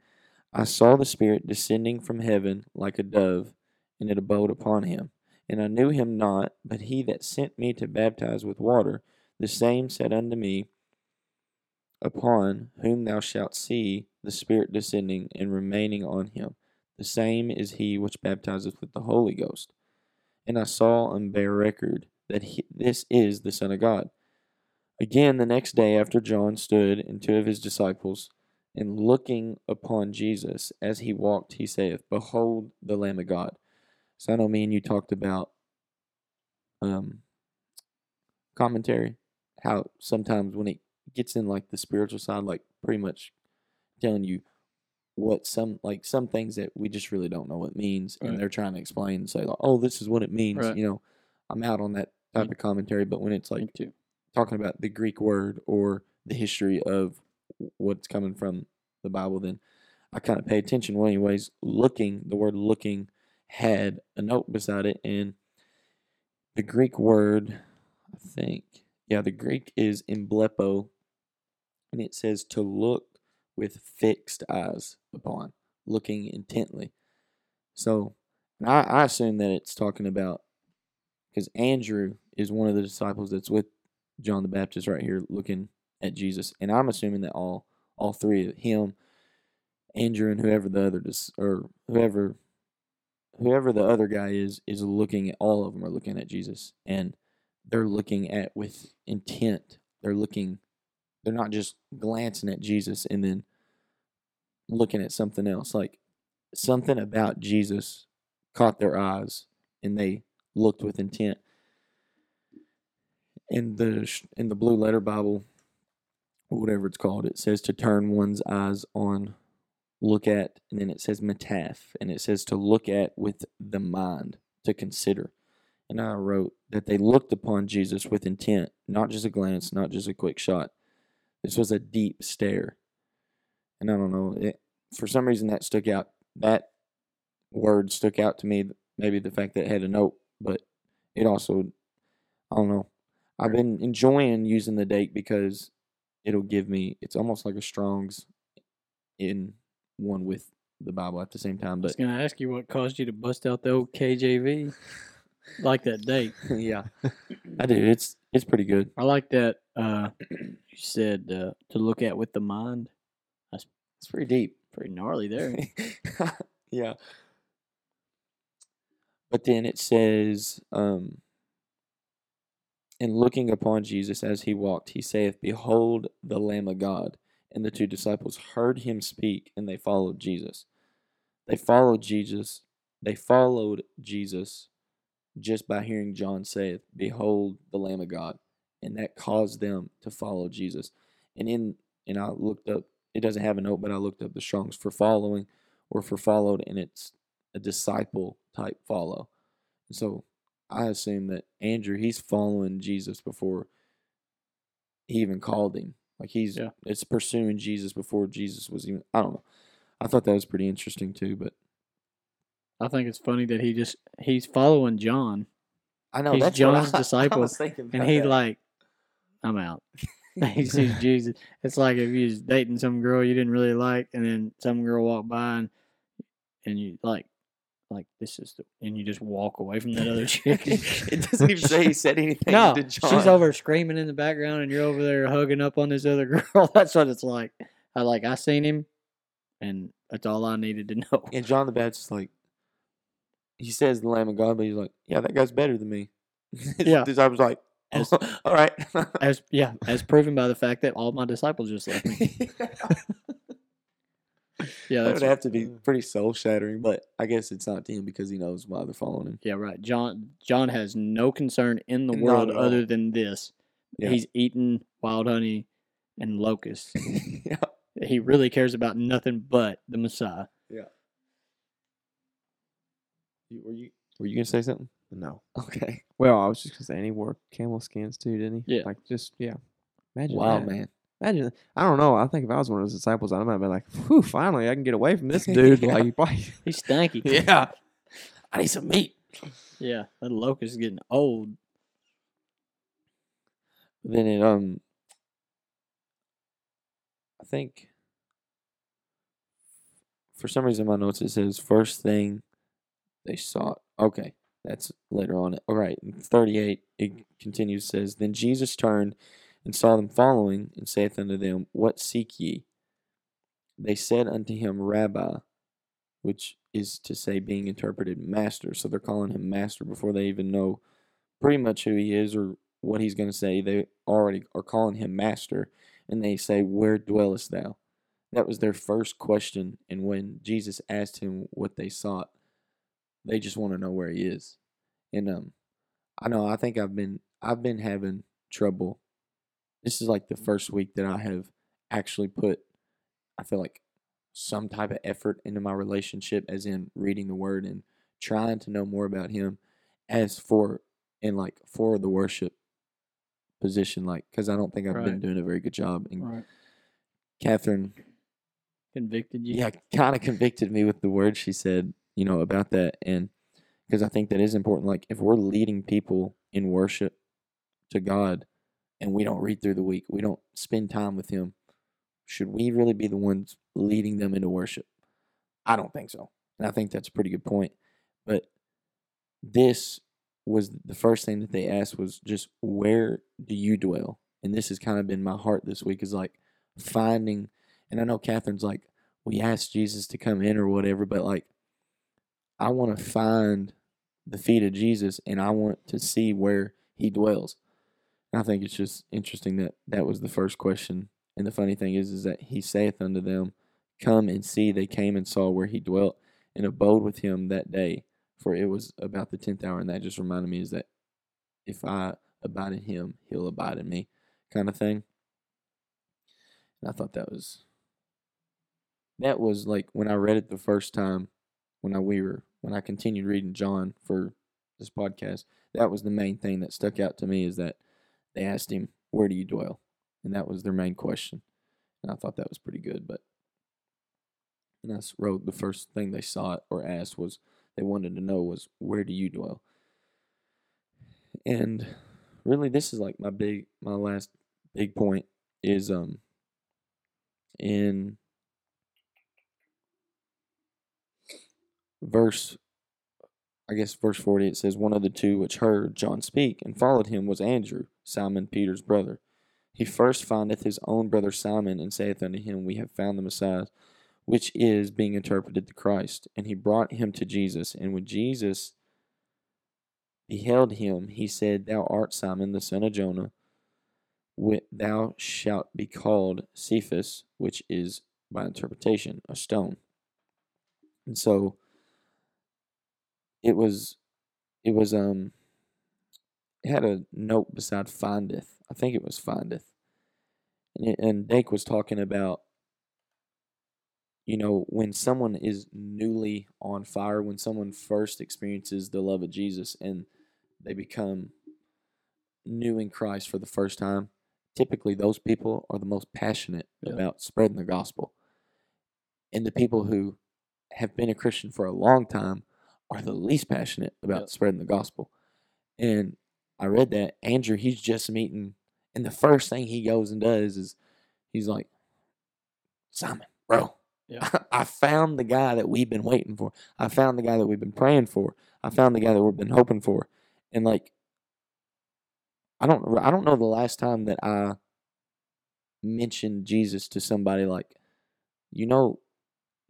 I saw the Spirit descending from heaven like a dove, and it abode upon him. And I knew him not, but he that sent me to baptize with water, the same said unto me, Upon whom thou shalt see the Spirit descending and remaining on him, the same is he which baptizeth with the Holy Ghost. And I saw and bear record that he, this is the Son of God. Again, the next day after John stood and two of his disciples, and looking upon Jesus as he walked, he saith, Behold the Lamb of God. So I know me and you talked about um, commentary, how sometimes when it gets in like the spiritual side, like pretty much telling you what some like some things that we just really don't know what it means, Right. and they're trying to explain and say like, "Oh, this is what it means." Right. You know, I'm out on that type Me- of commentary, but when it's like talking about the Greek word or the history of what's coming from the Bible, then I kind of pay attention. Well, anyways, looking, the word looking had a note beside it, and the Greek word, I think, yeah, the Greek is emblepo, and it says to look with fixed eyes upon, looking intently. So, I, I assume that it's talking about because Andrew is one of the disciples that's with John the Baptist right here looking at Jesus. And I'm assuming that all all three of him, Andrew and whoever the other dis, or whoever whoever the other guy is is looking at all of them are looking at Jesus and they're looking at with intent. They're looking they're not just glancing at Jesus and then looking at something else. Like something about Jesus caught their eyes and they looked with intent in the in the blue letter Bible, whatever it's called, it says to turn one's eyes on, look at, and then it says metaph, and it says to look at with the mind, to consider. And I wrote that they looked upon Jesus with intent, not just a glance, not just a quick shot. This was a deep stare. And I don't know, it, for some reason that stuck out. That word stuck out to me. Maybe the fact that it had a note, but it also, I don't know. I've been enjoying using the Dake because it'll give me. It's almost like a Strong's in one with the Bible at the same time. I was gonna ask you what caused you to bust out the old KJV. like that Dake. yeah, I do. It's it's pretty good. I like that Uh, you said uh, to look at with the mind. It's pretty deep. Pretty gnarly there. yeah. But then it says, um, and looking upon Jesus as he walked, he saith, Behold the Lamb of God. And the two disciples heard him speak, and they followed Jesus. They followed Jesus. They followed Jesus just by hearing John saith, Behold the Lamb of God. And that caused them to follow Jesus. And in and I looked up it doesn't have a note, but I looked up the Strongs for following or for followed, and it's a disciple type follow. And so I assume that Andrew, he's following Jesus before he even called him. Like he's Yeah. it's pursuing Jesus before Jesus was even I don't know. I thought that was pretty interesting too, but I think it's funny that he just he's following John I know He's John's I- I disciple, was thinking and he that. like, I'm out. he sees Jesus. It's like if you was dating some girl you didn't really like, and then some girl walked by and and you like, like this is the, and you just walk away from that other chick. it doesn't even say he said anything no, to John. she's over screaming in the background, and you're over there hugging up on this other girl. That's what it's like. I like I seen him, and that's all I needed to know. And John the Baptist like, he says the Lamb of God, but he's like, yeah, that guy's better than me. Yeah. disciples like, As- all right. As yeah, as proven by the fact that all my disciples just left me. Yeah, that that's would have to be pretty soul shattering, but I guess it's not to him because he knows why they're following him. Yeah, right. John John has no concern in the world other than this. Yeah. He's eating wild honey and locusts. yeah. he really cares about nothing but the Messiah. Yeah. Were you were you gonna say something? No. Okay. Well, I was just gonna say, and he wore camel skins too, didn't he? Yeah. Like just yeah. Imagine Wow, that. man. Imagine. I don't know. I think if I was one of those disciples, I might have been like, "Whew, finally, I can get away from this dude." Yeah. Like, he probably- He's stanky. yeah. I need some meat. Yeah, that locust is getting old. Then it um I think for some reason my notes it says first thing they saw. Okay, that's later on. All right, in 38 it continues says then Jesus turned and saw them following and saith unto them, What seek ye? They said unto him, Rabbi, which is to say being interpreted master. So they're calling him master before they even know pretty much who he is or what he's going to say. They already are calling him master, and they say, Where dwellest thou? That was their first question. And when Jesus asked him what they sought, they just want to know where he is. And um, I know I think I've been I've been having trouble. This is like the first week that I have actually put. I feel like some type of effort into my relationship, as in reading the Word and trying to know more about Him. As for and like for the worship position, like because I don't think I've been doing a very good job. And Right. Catherine, Convicted you. yeah, kind of convicted me with the words she said, you know, about that, and because I think that is important. Like if we're leading people in worship to God, and we don't read through the week, we don't spend time with Him, should we really be the ones leading them into worship? I don't think so, and I think that's a pretty good point. But this was the first thing that they asked was just where do you dwell? And this has kind of been my heart this week is like finding and I know Catherine's like, we asked Jesus to come in or whatever, but like I want to find the feet of Jesus and I want to see where he dwells. And I think it's just interesting that that was the first question. And the funny thing is, is that he saith unto them, Come and see. They came and saw where he dwelt and abode with him that day for it was about the tenth hour, and that just reminded me is that if I abide in him, he'll abide in me, kind of thing. And I thought that was that was like when I read it the first time, when I we were when I continued reading John for this podcast, that was the main thing that stuck out to me is that they asked him, Where do you dwell? And that was their main question. And I thought that was pretty good, but and I wrote the first thing they sought or asked was they wanted to know was where do you dwell? And really this is like my big my last big point is um in verse I guess verse 40 it says one of the two which heard John speak and followed him was Andrew Simon Peter's brother he first findeth his own brother Simon, and saith unto him, We have found the Messiah, which is being interpreted the Christ. And he brought him to Jesus. And when Jesus beheld him, he said, Thou art Simon, the son of Jonah. Thou shalt be called Cephas, which is by interpretation a stone. And so it was, it was, um, it had a note beside findeth. I think it was findeth. And, it, and Dake was talking about, you know, when someone is newly on fire, when someone first experiences the love of Jesus and they become new in Christ for the first time, typically those people are the most passionate Yeah. about spreading the gospel. And the people who have been a Christian for a long time are the least passionate about Yeah. spreading the gospel. And I read that Andrew, he's just meeting, and the first thing he goes and does is he's like, Simon, bro, Yeah. I found the guy that we've been waiting for. I found the guy that we've been praying for. I found the guy that we've been hoping for. And like, I don't, I don't know the last time that I mentioned Jesus to somebody like, you know,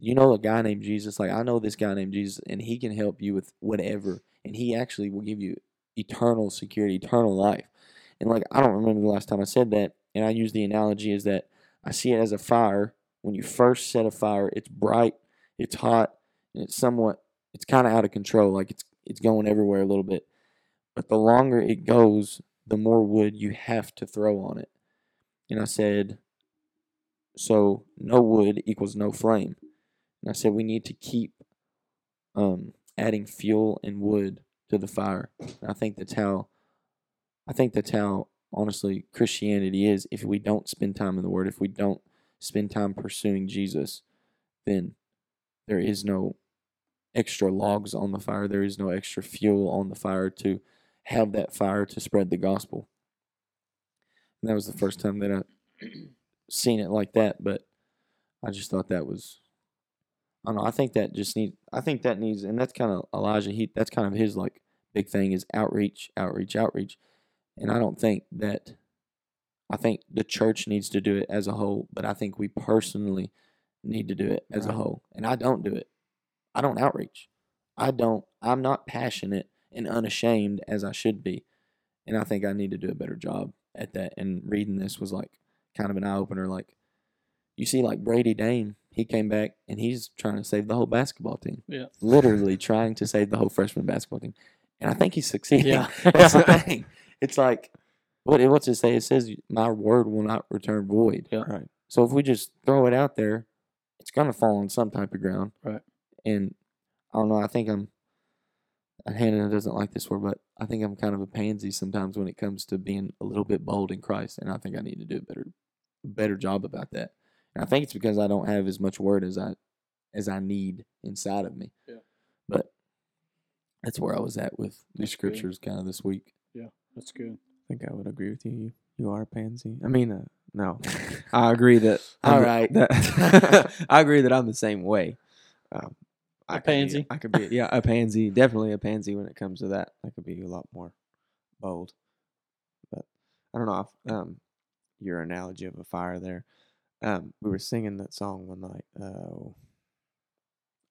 you know a guy named Jesus. Like I know this guy named Jesus, and he can help you with whatever, and he actually will give you eternal security, eternal life. And like I don't remember the last time I said that, and I use the analogy is that I see it as a fire. When you first set a fire, it's bright, it's hot, and it's somewhat, it's kind of out of control. Like it's it's going everywhere a little bit. But the longer it goes, the more wood you have to throw on it. And I said, so no wood equals no flame. And I said we need to keep um, adding fuel and wood to the fire. And I think that's how I think that's how honestly Christianity is. If we don't spend time in the Word, if we don't spend time pursuing Jesus, then there is no extra logs on the fire. There is no extra fuel on the fire to have that fire to spread the gospel. And that was the first time that I seen it like that, but I just thought that was I don't know. I think that just need. I think that needs, and that's kind of Elijah. He that's kind of his like big thing is outreach, outreach, outreach. And I don't think that. I think the church needs to do it as a whole, but I think we personally need to do it as a whole. And I don't do it. I don't outreach. I don't. I'm not passionate and unashamed as I should be, and I think I need to do a better job at that. And reading this was like kind of an eye opener. Like you see, like Brady Dame, he came back and he's trying to save the whole basketball team. Yeah. Literally trying to save the whole freshman basketball team. And I think he's succeeding. Yeah. That's the thing. It's like, what what's it say? It says, my word will not return void. Yeah. Right. So if we just throw it out there, it's going to fall on some type of ground. Right. And I don't know. I think I'm, and Hannah doesn't like this word, but I think I'm kind of a pansy sometimes when it comes to being a little bit bold in Christ. And I think I need to do a better, better job about that. And I think it's because I don't have as much word as I, as I need inside of me. Yeah. But that's where I was at with the That's scriptures kind of this week. Yeah, that's good. I think I would agree with you. You, you are a pansy. I mean, uh, no, I agree that. I'm right. that- I agree that I'm the same way. Um, A I could be- pansy? I could be, yeah, a pansy. Definitely a pansy when it comes to that. I could be a lot more bold. But I don't know. If, um, your analogy of a fire there. Um, we were singing that song one night. Uh,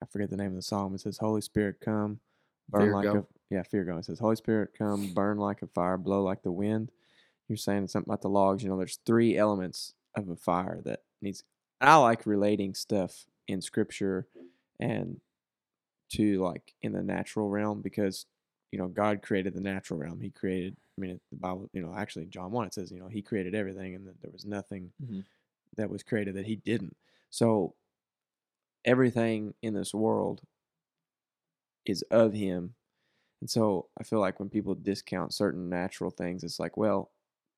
I forget the name of the song. It says, "Holy Spirit, come, burn Fear like go. a yeah, fear go." It says, "Holy Spirit, come, burn like a fire, blow like the wind." You're saying something about the logs. You know, there's three elements of a fire that needs. I like relating stuff in Scripture and to like in the natural realm because you know God created the natural realm. He created. I mean, the Bible. You know, actually, John one it says, you know, He created everything, and that there was nothing Mhm. That was created that He didn't. So everything in this world is of Him, and so I feel like when people discount certain natural things, it's like, well,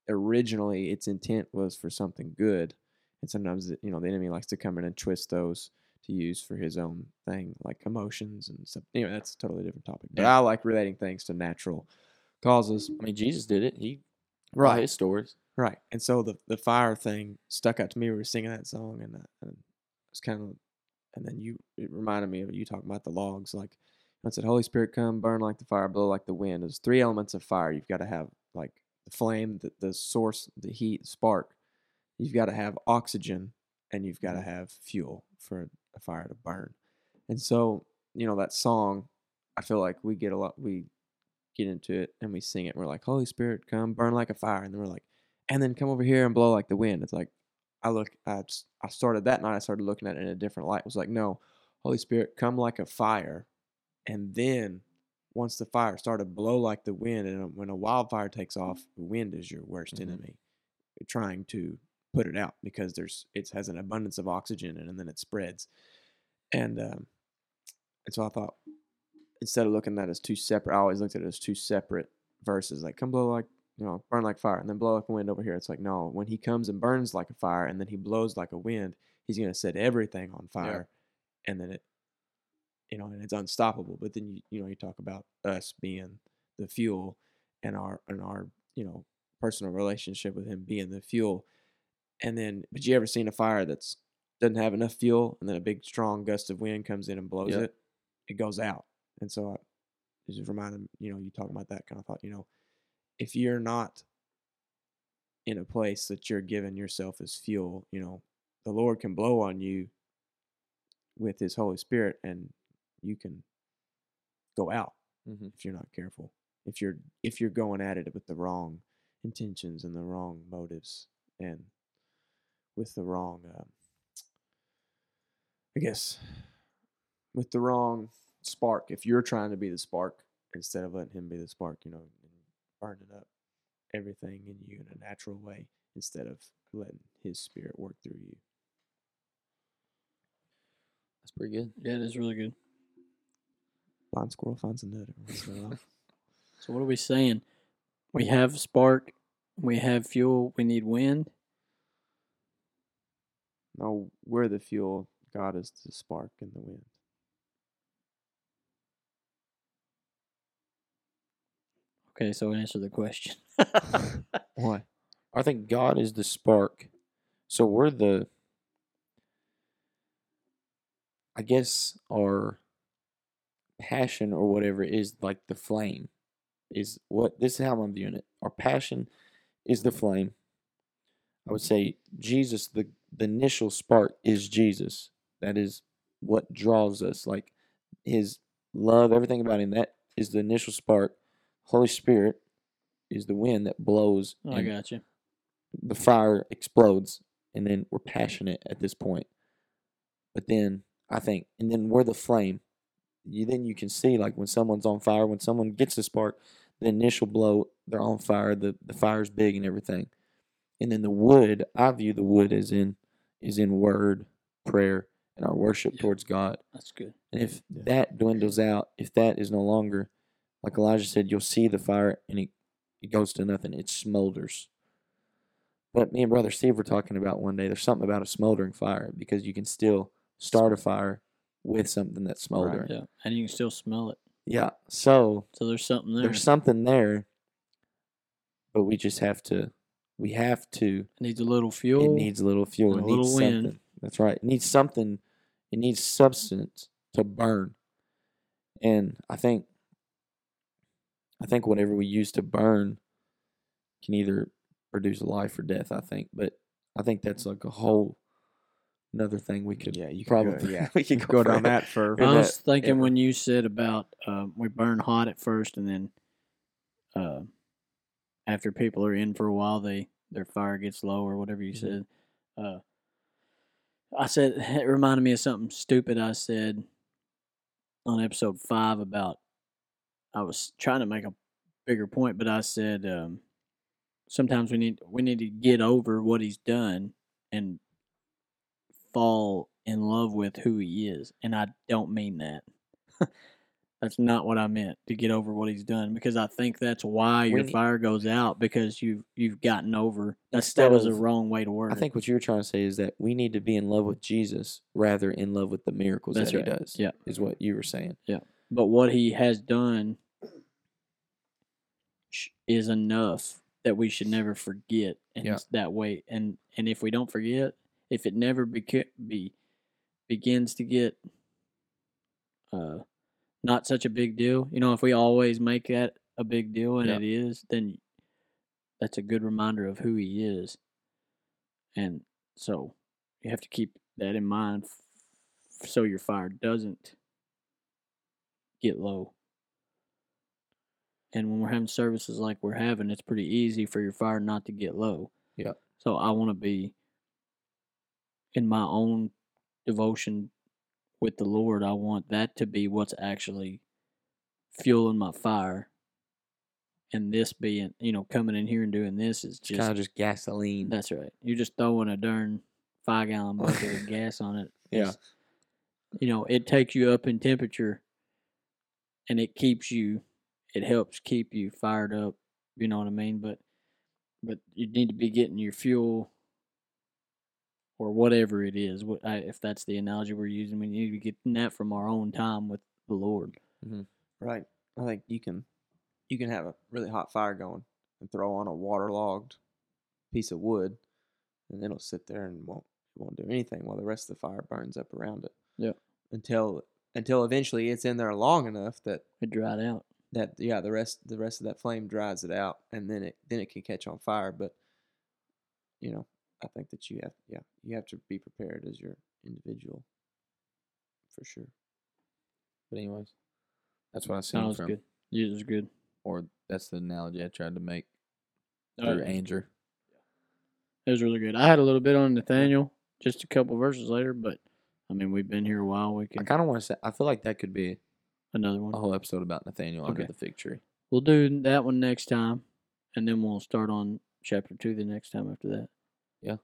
originally its intent was for something good, and sometimes you know the enemy likes to come in and twist those to use for his own thing, like emotions and stuff. Anyway, that's a totally different topic. But Yeah. I like relating things to natural causes. I mean, Jesus did it. He Right. his stories. Right. And so the the fire thing stuck out to me. We were singing that song, and, uh, and it's kind of, and then you it reminded me of you talking about the logs. Like I said, "Holy Spirit, come, burn like the fire, blow like the wind." There's three elements of fire. You've got to have like the flame, the, the source, the heat, spark, you've got to have oxygen and you've got to have fuel for a fire to burn. And so, you know, that song, I feel like we get a lot, we get into it and we sing it. And we're like, Holy Spirit, come burn like a fire. And then we're like, and then come over here and blow like the wind. It's like, I look, i started that night, I started looking at it in a different light. It was like, no, Holy Spirit, come like a fire. And then once the fire started, blow like the wind. And when a wildfire takes off, the wind is your worst Mhm. enemy. You're trying to put it out because there's it has an abundance of oxygen it and then it spreads. And um, and so I thought instead of looking at it as two separate, I always looked at it as two separate verses. Like come blow like you know, burn like fire, and then blow like a wind over here. It's like no, when he comes and burns like a fire, and then he blows like a wind, he's gonna set everything on fire, and then it, you know, and it's unstoppable. But then you you know you talk about us being the fuel, and our and our you know personal relationship with him being the fuel, and then but you ever seen a fire that's doesn't have enough fuel, and then a big strong gust of wind comes in and blows Yep. it, it goes out. And so I just reminded you know you talking about that kind of thought you know if you're not in a place that you're giving yourself as fuel you know the lord can blow on you with his holy spirit and you can go out Mhm. if you're not careful if you're if you're going at it with the wrong intentions and the wrong motives and with the wrong uh, i guess with the wrong spark if you're trying to be the spark instead of letting him be the spark you know burning up everything in you in a natural way instead of letting his spirit work through you That's pretty good. Yeah, it is really good. blind squirrel finds a nut every once in a while. So what are we saying? We have spark, we have fuel, we need wind. no we're the fuel god is the spark and the wind Okay, so answer the question. why I think God is the spark. So we're the I guess our passion or whatever is like the flame. Is what this is how I'm viewing it. Our passion is the flame. I would say Jesus, the, the initial spark is Jesus. That is what draws us. Like his love, everything about him, that is the initial spark. Holy Spirit is the wind that blows oh, I got you. the fire explodes and then we're passionate at this point but then i think and then we're the flame you then you can see like when someone's on fire when someone gets a spark the initial blow they're on fire the the fire's big and everything and then the wood i view the wood as in is in word prayer and our worship Yeah. towards god That's good. and if Yeah. that dwindles out, if that is no longer, like Elijah said, you'll see the fire and it, it goes to nothing. It smolders. But me and Brother Steve were talking about one day, there's something about a smoldering fire because you can still start a fire with something that's smoldering. Yeah, and you can still smell it. Yeah. So So there's something there. there's something there, but we just have to, we have to it needs a little fuel. it needs a little fuel. and It a little needs wind. something. That's right. It needs something. It needs substance to burn. And I think I think whatever we use to burn can either produce life or death, I think. But I think that's like a whole another thing we could Yeah, you could go- probably yeah, we could go for down that for Or I that was thinking ever. when you said about um, we burn hot at first, and then uh, after people are in for a while, they their fire gets low or whatever you Mhm. said. Uh, I said it reminded me of something stupid I said on episode five about I was trying to make a bigger point, but I said um, sometimes we need we need to get over what he's done and fall in love with who he is, and I don't mean that. that's not what I meant to get over what he's done because I think that's why your need- fire goes out because you've you've gotten over that's that was a of- wrong way to word I think what you were trying to say is that we need to be in love with Jesus rather in love with the miracles That's that right. he does. Yeah. Is what you were saying. Yeah. But what he has done is enough that we should never forget and Yeah. that way and and if we don't forget if it never beca- be begins to get uh not such a big deal you know if we always make that a big deal and Yeah. it is then that's a good reminder of who he is And so you have to keep that in mind f- so your fire doesn't get low. And when we're having services like we're having, it's pretty easy for your fire not to get low. Yeah. So I want to be in my own devotion with the Lord. I want that to be what's actually fueling my fire. And this being, you know, coming in here and doing this is just kind of just gasoline. that's right. You're just throwing a darn five gallon bucket of gas on it. Yeah. You know, it takes you up in temperature and it keeps you it helps keep you fired up, you know what I mean? But but you need to be getting your fuel or whatever it is. If that's the analogy we're using, we need to be getting that from our own time with the Lord. Mm-hmm. Right. I think you can you can have a really hot fire going and throw on a waterlogged piece of wood and it'll sit there and won't won't do anything while the rest of the fire burns up around it. Yep. Until until eventually it's in there long enough that It dried out. That yeah the rest the rest of that flame dries it out and then it then it can catch on fire but you know i think that you have yeah you have to be prepared as your individual for sure But anyways, that's what I That seen was from, good. Yeah, it was good. or that's the analogy I tried to make Oh, through yeah. Andrew. It was really good. I had a little bit on Nathaniel just a couple verses later, but I mean we've been here a while. We can I kind of want to say I feel like that could be another one. a whole episode about Nathaniel under Okay. the fig tree. We'll do that one next time, and then we'll start on chapter two the next time after that. Yeah.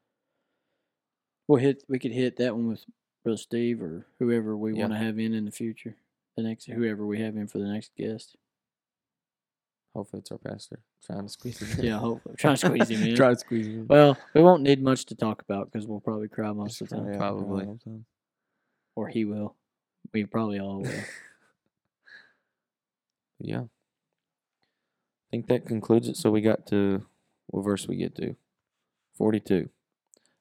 We'll hit. We could hit that one with Brother Steve or whoever we Yeah. want to have in in the future. The next whoever we have in for the next guest. Hopefully, it's our pastor trying to squeeze him in. Yeah, hopefully try to squeeze him in. try to squeeze it in Well, we won't need much to talk about because we'll probably cry most of the time, yeah, probably. all the time. or he will. We probably all will. Yeah. I think that concludes it. So we got to what verse we get to? Forty-two.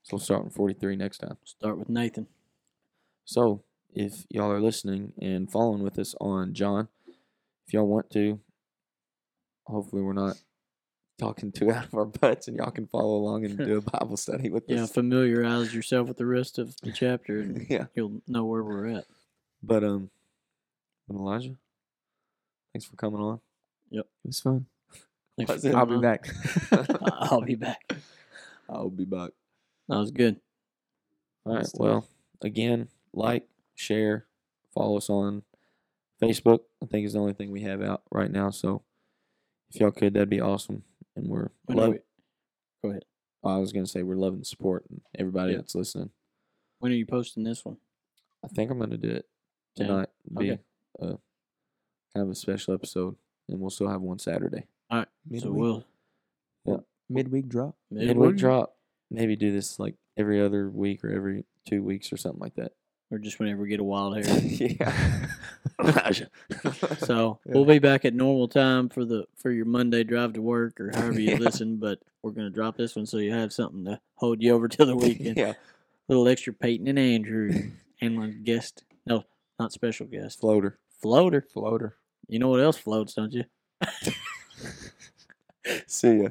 So we'll start on forty-three next time. Start with Nathan. So, if y'all are listening and following with us on John, if y'all want to, hopefully we're not talking too out of our butts and y'all can follow along and do a Bible study with this. Yeah, us. familiarize yourself with the rest of the chapter, and Yeah. you'll know where we're at. But um Elijah, thanks for coming on. Yep. It was fun Thanks Was it? i'll be back I'll be back. I'll be back. That was good. All right. Well, again, like, share, follow us on Facebook. I think is the only thing we have out right now. So if y'all could, that'd be awesome. And we're love, we- go ahead. Oh, I was gonna say we're loving the support and everybody Yeah. that's listening. When are you posting this one? I think I'm gonna do it Yeah. tonight. Be Okay. A kind of a special episode, and we'll still have one Saturday. All right. So we'll yeah. midweek drop Midweek drop. Maybe do this like every other week or every two weeks or something like that. or just whenever we get a wild hair. yeah. so we'll be back at normal time for the for your Monday drive to work or however you Yeah. listen. But we're gonna drop this one so you have something to hold you over till the weekend. yeah. little extra Peyton and Andrew and one guest. No, not special guest. Floater. Floater. floater You know what else floats, don't you? See ya.